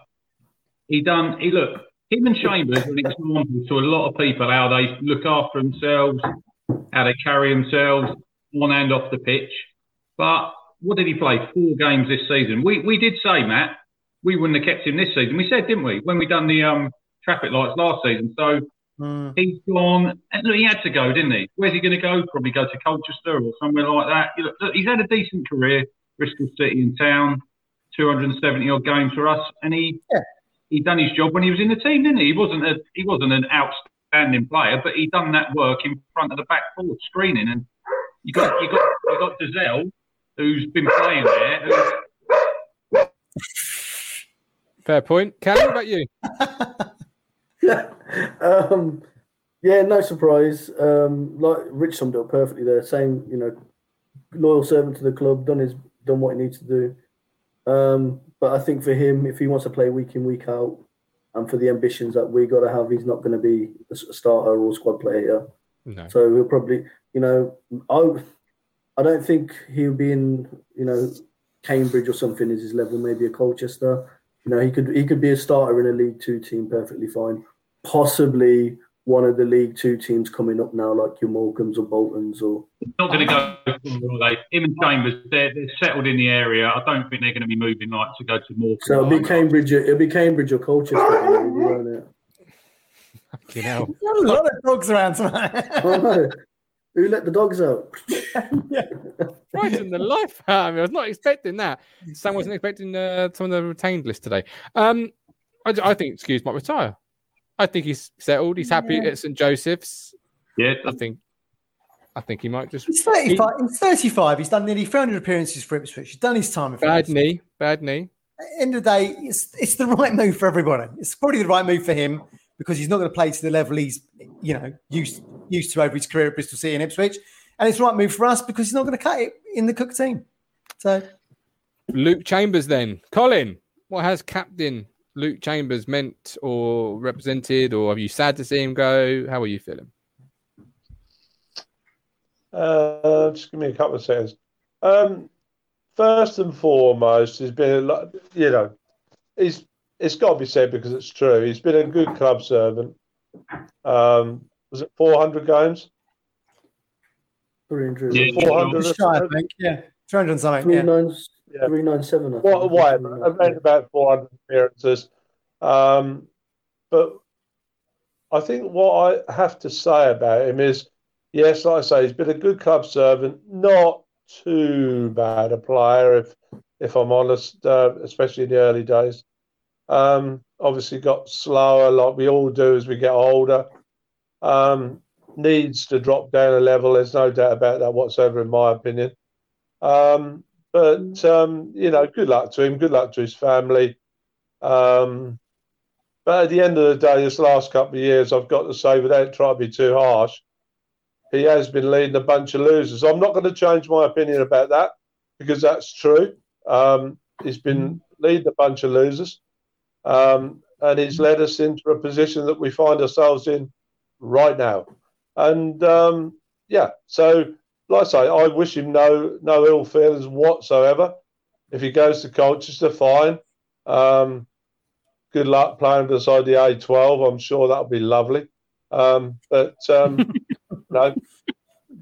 He done. He look. Him and Chambers are an example to a lot of people how they look after themselves, how they carry themselves on and off the pitch. But what did he play? Four games this season. We we did say Matt, we wouldn't have kept him this season. We said, didn't we, when we done the um traffic lights last season? So he's gone. And look, he had to go, didn't he? Where's he going to go? Probably go to Colchester or somewhere like that. You know, look, he's had a decent career, Bristol City and Town, 270 odd games for us, and he he done his job when he was in the team, didn't he? He wasn't a he wasn't an outstanding player, but he done that work in front of the back forward screening, and You got you got you got Dozzell, who's been playing there. Who's, Fair point. Kelly, what about you? Yeah. (laughs) Um, yeah, no surprise. Um, like Rich summed it up perfectly there. Same, you know, loyal servant to the club, done his done what he needs to do. Um, but I think for him, if he wants to play week in week out, and for the ambitions that we got to have, he's not going to be a starter or squad player here. No. So he'll probably, you know, I, I don't think he'll be in, you know, Cambridge or something is his level. Maybe a Colchester. You know, he could he could be a starter in a League Two team perfectly fine. Possibly one of the League Two teams coming up now, like your Morecambes or Boltons or. not going to go. Are they? Him and Chambers, they're, they're settled in the area. I don't think they're going to be moving like to go to more. So it'll be Cambridge. It'll be Cambridge or Colchester. maybe, won't it? You know. A lot of dogs around tonight. (laughs) No. Who let the dogs out? (laughs) yeah. Frightened the life out of me. I was not expecting that. Sam wasn't expecting uh, some of the retained list today. Um, I, I think Skuse might retire. I think he's settled. He's happy Yeah. at St Joseph's. Yeah, I think. I think he might just. He's 35. He's 35. He's done nearly 300 appearances for Ipswich. He's done his time. with Bad us. knee. Bad knee. At the end of the day, it's, it's the right move for everybody. It's probably the right move for him because he's not going to play to the level he's you know used used to over his career at Bristol City and Ipswich, and it's the right move for us because he's not going to cut it in the Cook team. So Luke Chambers then. Colin, what has Captain Luke Chambers meant or represented, or are you sad to see him go? How are you feeling? Uh, just give me a couple of seconds. Um, first and foremost, he's been, a lot- you know, he's it's got to be said because it's true. He's been a good club servant. Um, was it 400 games? 300. Yeah, 400 or shy, I think. Yeah, 300 and something. Three Yeah. nine, Yeah. three nine seven. I think. What, whatever, around about 400 appearances. Um, but I think what I have to say about him is, yes, like I say, he's been a good club servant, not too bad a player, if if I'm honest, uh, especially in the early days. Um, obviously got slower, like we all do as we get older. Um, needs to drop down a level. There's no doubt about that whatsoever, in my opinion. Um, but um, you know, good luck to him. Good luck to his family. Um, but at the end of the day, this last couple of years, I've got to say, without trying to be too harsh, he has been leading a bunch of losers. I'm not going to change my opinion about that because that's true. Um, he's been leading a bunch of losers, um, and he's led us into a position that we find ourselves in right now. And um, yeah, so like I say, I wish him no no ill feelings whatsoever. If he goes to Colchester, fine. Um, good luck playing beside the A12. I'm sure that'll be lovely. Um, but um, (laughs) no,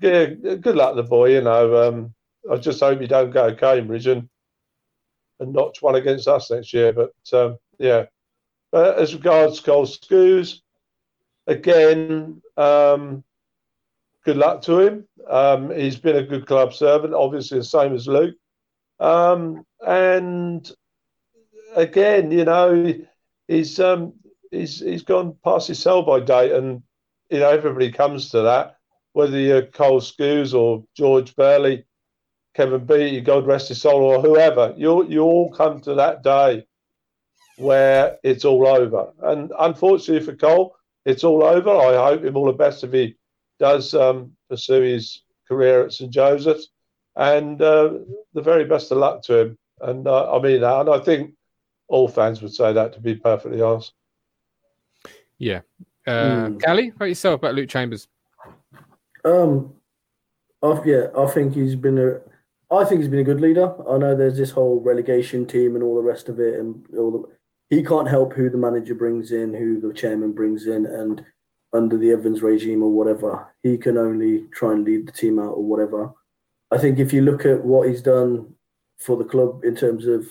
yeah, good luck to the boy. You know, um, I just hope he don't go to Cambridge and and notch one against us next year. But um, yeah, but as regards Cole Skuse, again, um, good luck to him. Um, he's been a good club servant, obviously the same as Luke. Um, and again, you know, he's um, he's he's gone past his sell by date, and you know everybody comes to that. Whether you're Cole Skuse or George Burley, Kevin Beattie, God rest his soul, or whoever, you you all come to that day where it's all over. And unfortunately for Cole, it's all over. I hope him all the best if he does um, pursue his career at St Joseph's, and uh, the very best of luck to him. And uh, I mean that, and I think all fans would say that to be perfectly honest. Yeah. Uh, Mm. Callie, what about yourself about Luke Chambers? Um, I, yeah, I think he's been a. I think he's been a good leader. I know there's this whole relegation team and all the rest of it, and all the. He can't help who the manager brings in, who the chairman brings in, and under the Evans regime or whatever, he can only try and lead the team out or whatever. I think if you look at what he's done for the club in terms of,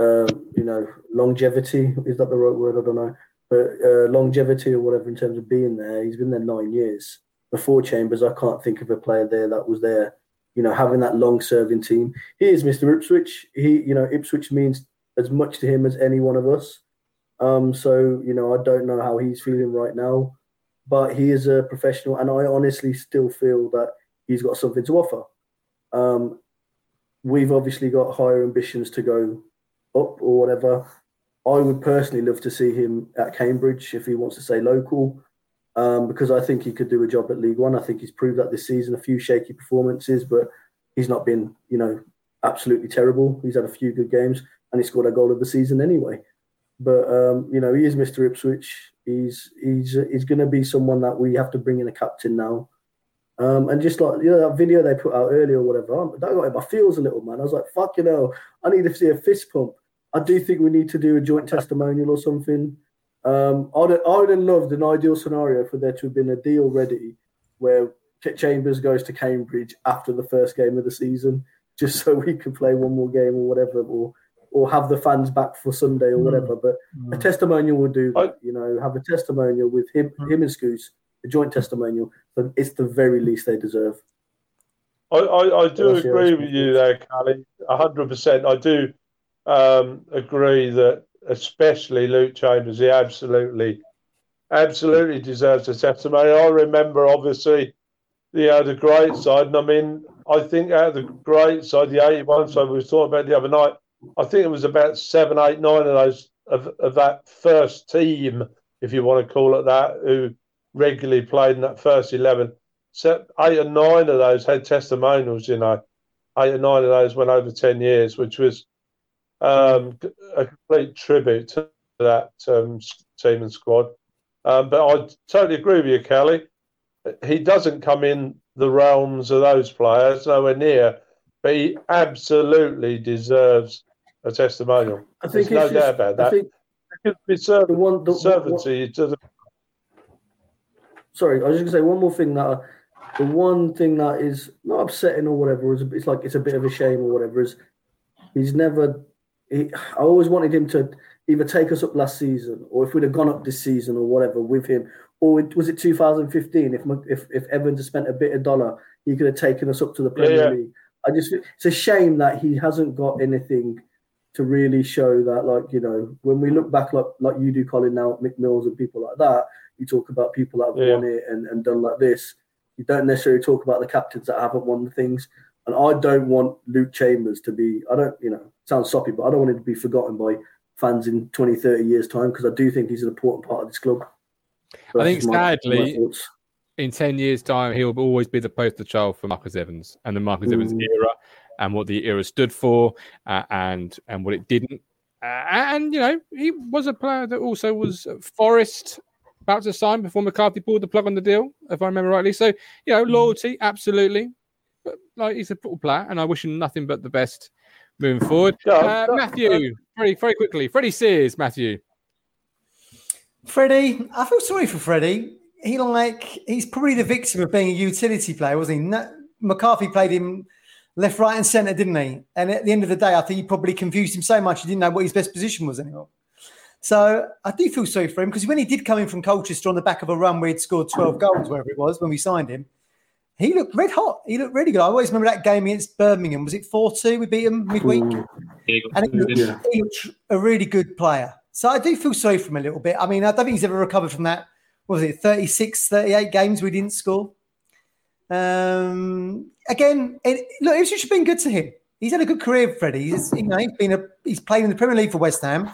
um, you know, longevity, is that the right word? I don't know, but uh, longevity or whatever in terms of being there, he's been there nine years before Chambers, I can't think of a player there that was there, you know, having that long serving team. He is Mr. Ipswich. He, you know, Ipswich means as much to him as any one of us. Um, so, you know, I don't know how he's feeling right now, but he is a professional. And I honestly still feel that he's got something to offer. Um, we've obviously got higher ambitions to go up or whatever. I would personally love to see him at Cambridge if he wants to stay local, um, because I think he could do a job at League One. I think he's proved that this season. A few shaky performances, but he's not been, you know, absolutely terrible. He's had a few good games, and he scored a goal of the season anyway. But um, you know, he is Mr. Ipswich. He's he's he's going to be someone that we have to bring in a captain now. Um, and just like you know that video they put out earlier or whatever, that got in my feels a little man. I was like, "Fuck you know, I need to see a fist pump." I do think we need to do a joint testimonial or something. Um, I'd I would have loved an ideal scenario for there to have been a deal ready where Chambers goes to Cambridge after the first game of the season, just (laughs) so we can play one more game or whatever, or or have the fans back for Sunday or hmm. whatever. But a hmm. testimonial would do that, you know, have a testimonial with him, hmm. him and Skuse, a joint testimonial. But it's the very least they deserve. I, I, I do That's agree with you there, Callie. hundred percent. I do um, agree that especially Luke Chambers, he absolutely, absolutely deserves a testimony. I remember obviously he had a great side, and I mean, I think out of the great side, the eighty-one side we were talking about the other night, I think it was about seven, eight, nine of those of, of that first team, if you want to call it that, who regularly played in that first eleven. So eight or nine of those had testimonials, you know. Eight or nine of those went over ten years, which was um, a complete tribute to that um, team and squad. Um, but I totally agree with you, Kelly. He doesn't come in the realms of those players, nowhere near, but he absolutely deserves a testimonial. I think There's no just- doubt about I that. think Because it's serv- the one, the, servancy to the sorry, I was just gonna say one more thing that the one thing that is not upsetting or whatever is it's like it's a bit of a shame or whatever is he's never. He, I always wanted him to either take us up last season or if we'd have gone up this season or whatever with him. Or it, was it 2015? If if if Evans had spent a bit of dollar, he could have taken us up to the Yeah, Premier yeah. League. I just it's a shame that he hasn't got anything to really show that, like you know, when we look back, like like you do, Colin, now at Mick Mills and people like that, you talk about people that have Yeah. won it and, and done like this. You don't necessarily talk about the captains that haven't won the things. And I don't want Luke Chambers to be, I don't, you know, sounds soppy, but I don't want him to be forgotten by fans in 20, 30 years' time because I do think he's an important part of this club. I think That's my- my sadly. In 10 years' time, he'll always be the poster child for Marcus Evans and the Marcus Evans Mm. era and what the era stood for uh, and and what it didn't. Uh, and, you know, he was a player that also was Forest about to sign before McCarthy pulled the plug on the deal, if I remember rightly. So, you know, loyalty, absolutely. But, like, he's a football player, and I wish him nothing but the best moving forward. Yeah, Uh, that- Matthew, very, very quickly. Freddie Sears, Matthew. Freddie, I feel sorry for Freddie. He like he's probably the victim of being a utility player, wasn't he? No, McCarthy played him left, right, and centre, didn't he? And at the end of the day, I think he probably confused him so much he didn't know what his best position was anymore. So I do feel sorry for him because when he did come in from Colchester on the back of a run where he'd scored 12 goals, wherever it was, when we signed him, he looked red hot. He looked really good. I always remember that game against Birmingham. Was it 4 2? We beat them midweek. Yeah, And he looked, didn't he looked a really good player. So I do feel sorry for him a little bit. I mean, I don't think he's ever recovered from that. What was it, 36, 38 games we didn't score? Um, again, it, look, it should have been good to him. He's had a good career, Freddie. He's, you know, he's been a, he's played in the Premier League for West Ham.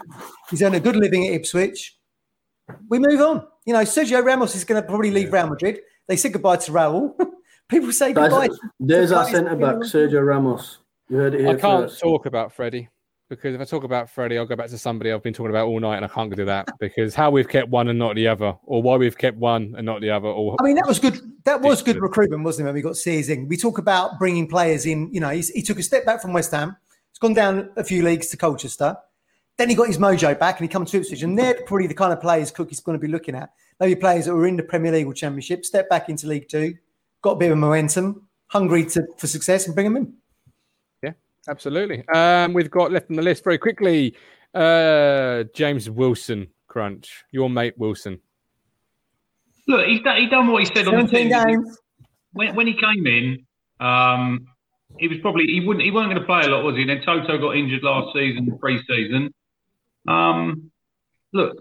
He's earned a good living at Ipswich. We move on. You know, Sergio Ramos is going to probably leave Real Madrid. They said goodbye to Raul. (laughs) People say goodbye. There's to our centre back, Sergio Ramos. You heard it here I can't first. talk about Freddie because if I talk about Freddie, I'll go back to somebody I've been talking about all night, and I can't do that because how we've kept one and not the other, or why we've kept one and not the other, or I mean, that was good. That was good recruitment, wasn't it? When we got Sears in, we talk about bringing players in. You know, he's, he took a step back from West Ham. He's gone down a few leagues to Colchester. Then he got his mojo back, and he come to Ipswich, and they're probably the kind of players Cook is going to be looking at. Maybe players that were in the Premier League or Championship, step back into League Two, got a bit of momentum, hungry to, for success, and bring them in. Yeah, absolutely. Um, we've got left on the list very quickly. Uh, James Wilson, Crunch, your mate Wilson. Look, he's done, he done what he said on the 17 tin. games. When, when he came in, um, he was probably he wouldn't he wasn't going to play a lot, was he? And then Toto got injured last season, pre-season. Um, look,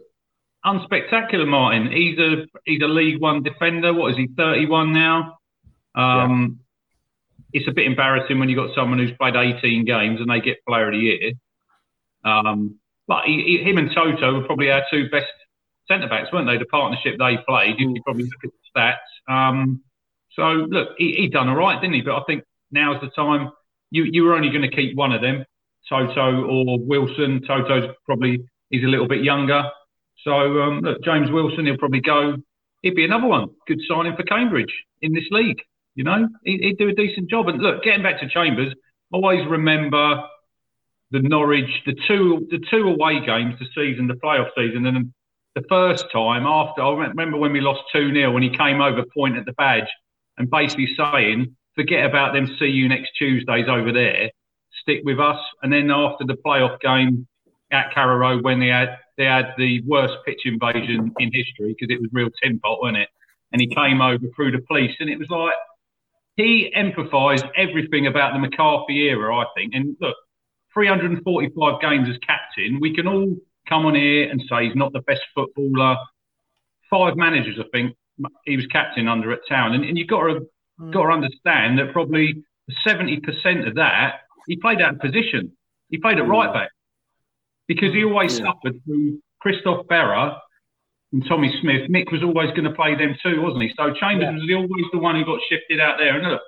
unspectacular, Martin. He's a he's a League One defender. What is he? Thirty-one now. Um, it's a bit embarrassing when you've got someone who's played 18 games and they get Player of the Year. Um, but he, he, him and Toto were probably our two best centre backs, weren't they? The partnership they played, you could probably look at the stats. Um, so look, he, he done all right, didn't he? But I think now's the time. You you were only going to keep one of them, Toto or Wilson. Toto's probably he's a little bit younger. So um, look, James Wilson, he'll probably go. He'd be another one. Good signing for Cambridge in this league. You know, he, he'd do a decent job. And look, getting back to Chambers, always remember the Norwich, the two the two away games, the season, the playoff season, and the first time after. I remember when we lost two 0 when he came over, point at the badge, and basically saying, "Forget about them. See you next Tuesdays over there. Stick with us." And then after the playoff game at Carrow Road, when they had they had the worst pitch invasion in history because it was real tin pot, wasn't it? And he came over through the police, and it was like he empathised everything about the McCarthy era, I think. And look, 345 games as captain, we can all come on here and say he's not the best footballer. Five managers, I think, he was captain under at Town, and, and you've got to mm. got to understand that probably 70% of that he played out of position. He played at right back because he always yeah. suffered through Christophe Berra and Tommy Smith. Mick was always going to play them too, wasn't he? So Chambers yeah. was always the one who got shifted out there. And look,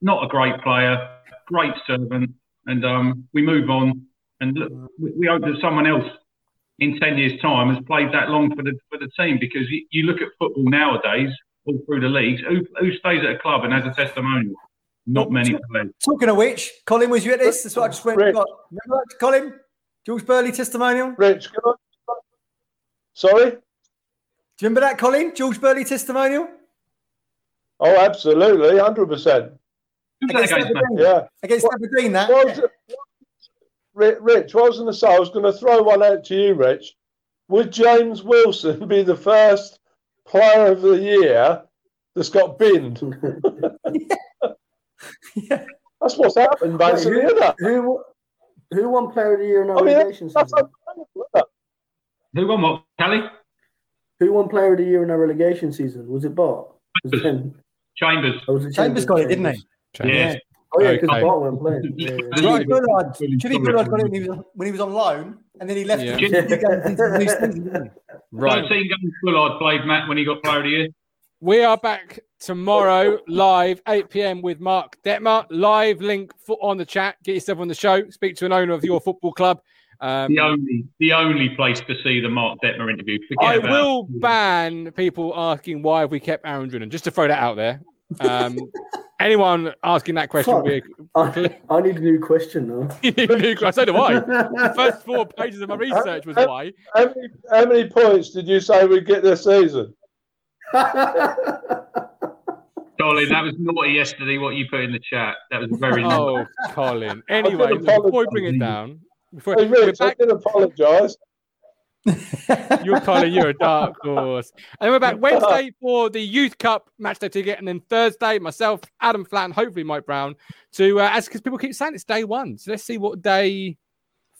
not a great player, great servant, and um, we move on. And look, we, we hope that someone else in 10 years' time has played that long for the for the team because you, you look at football nowadays, all through the leagues, who, who stays at a club and has a testimonial? Not many players. Talking of which, Colin, was you at this? That's what I just went. Got. Remember that, Colin? George Burley testimonial? Rich, I... sorry? Do you remember that, Colin? George Burley testimonial? Oh, absolutely, 100%. Against Aberdeen. Yeah. Against what, Aberdeen, that. What was, Rich, what I was going to say, I was going to throw one out to you, Rich. Would James Wilson be the first player of the year that's got binned? yeah. (laughs) yeah. That's what's happened, basically. Wait, who, who, who, won player of the year in our I mean, relegation? Who won what, Kelly? Who won player of the year in our relegation season? Was it Bart? Was it Chambers. Oh, was it Chambers? Chambers got it, didn't he? Yeah. Oh yeah, because okay. Bart went playing. (laughs) Yeah, yeah. Jimmy Bullard, Jimmy Bullard got it when he, was, when he was on loan, and then he left. Yeah. right. I've seen Bullard played Matt when he got player of the year. We are back tomorrow live 8 p.m. with Mark Detter. Live link for, on the chat. Get yourself on the show. Speak to an owner of your football club. Um, the only the only place to see the Mark Detter interview. Forget I about will ban people asking why have we kept Aaron Drinan. Just to throw that out there. Um, (laughs) anyone asking that question will be. I, (laughs) I, need a new question though. (laughs) you need a new question. So do I. the first four pages of my research was how, why. How many, how many points did you say we'd get this season? Colin, that was naughty yesterday. What you put in the chat, that was very. oh, Colin. Anyway, before we bring it down, before, hey, Rich, back... I did apologise. (laughs) you're Colin, you're a dark horse. And we're back (laughs) Wednesday for the Youth Cup match day ticket, and then Thursday, myself, Adam Flatt, hopefully Mike Brown, to uh, as because people keep saying it's day one. So let's see what day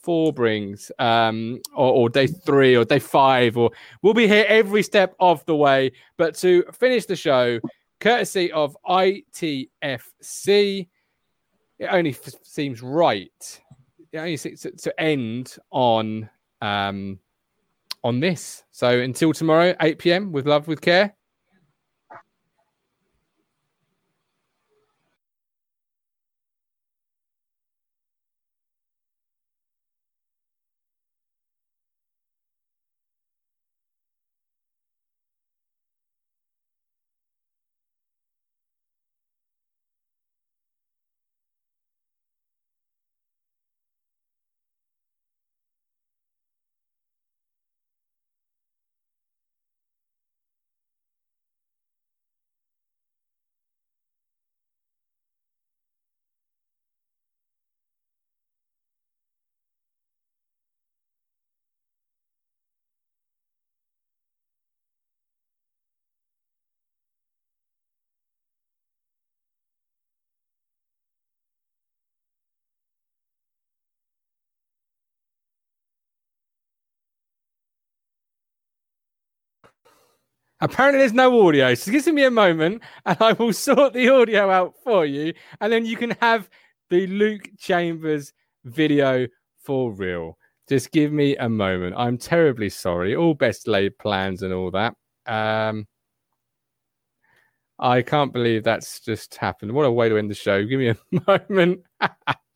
four brings, um, or, or day three, or day five, or we'll be here every step of the way. But to finish the show, courtesy of ITFC, it only f- seems right. To, to end on. Um, on this. So until tomorrow, 8 p.m. with love, with care. Apparently, there's no audio. So give me a moment and I will sort the audio out for you. And then you can have the Luke Chambers video for real. Just give me a moment. I'm terribly sorry. All best laid plans and all that. Um, I can't believe that's just happened. What a way to end the show. Give me a (laughs) moment. (laughs)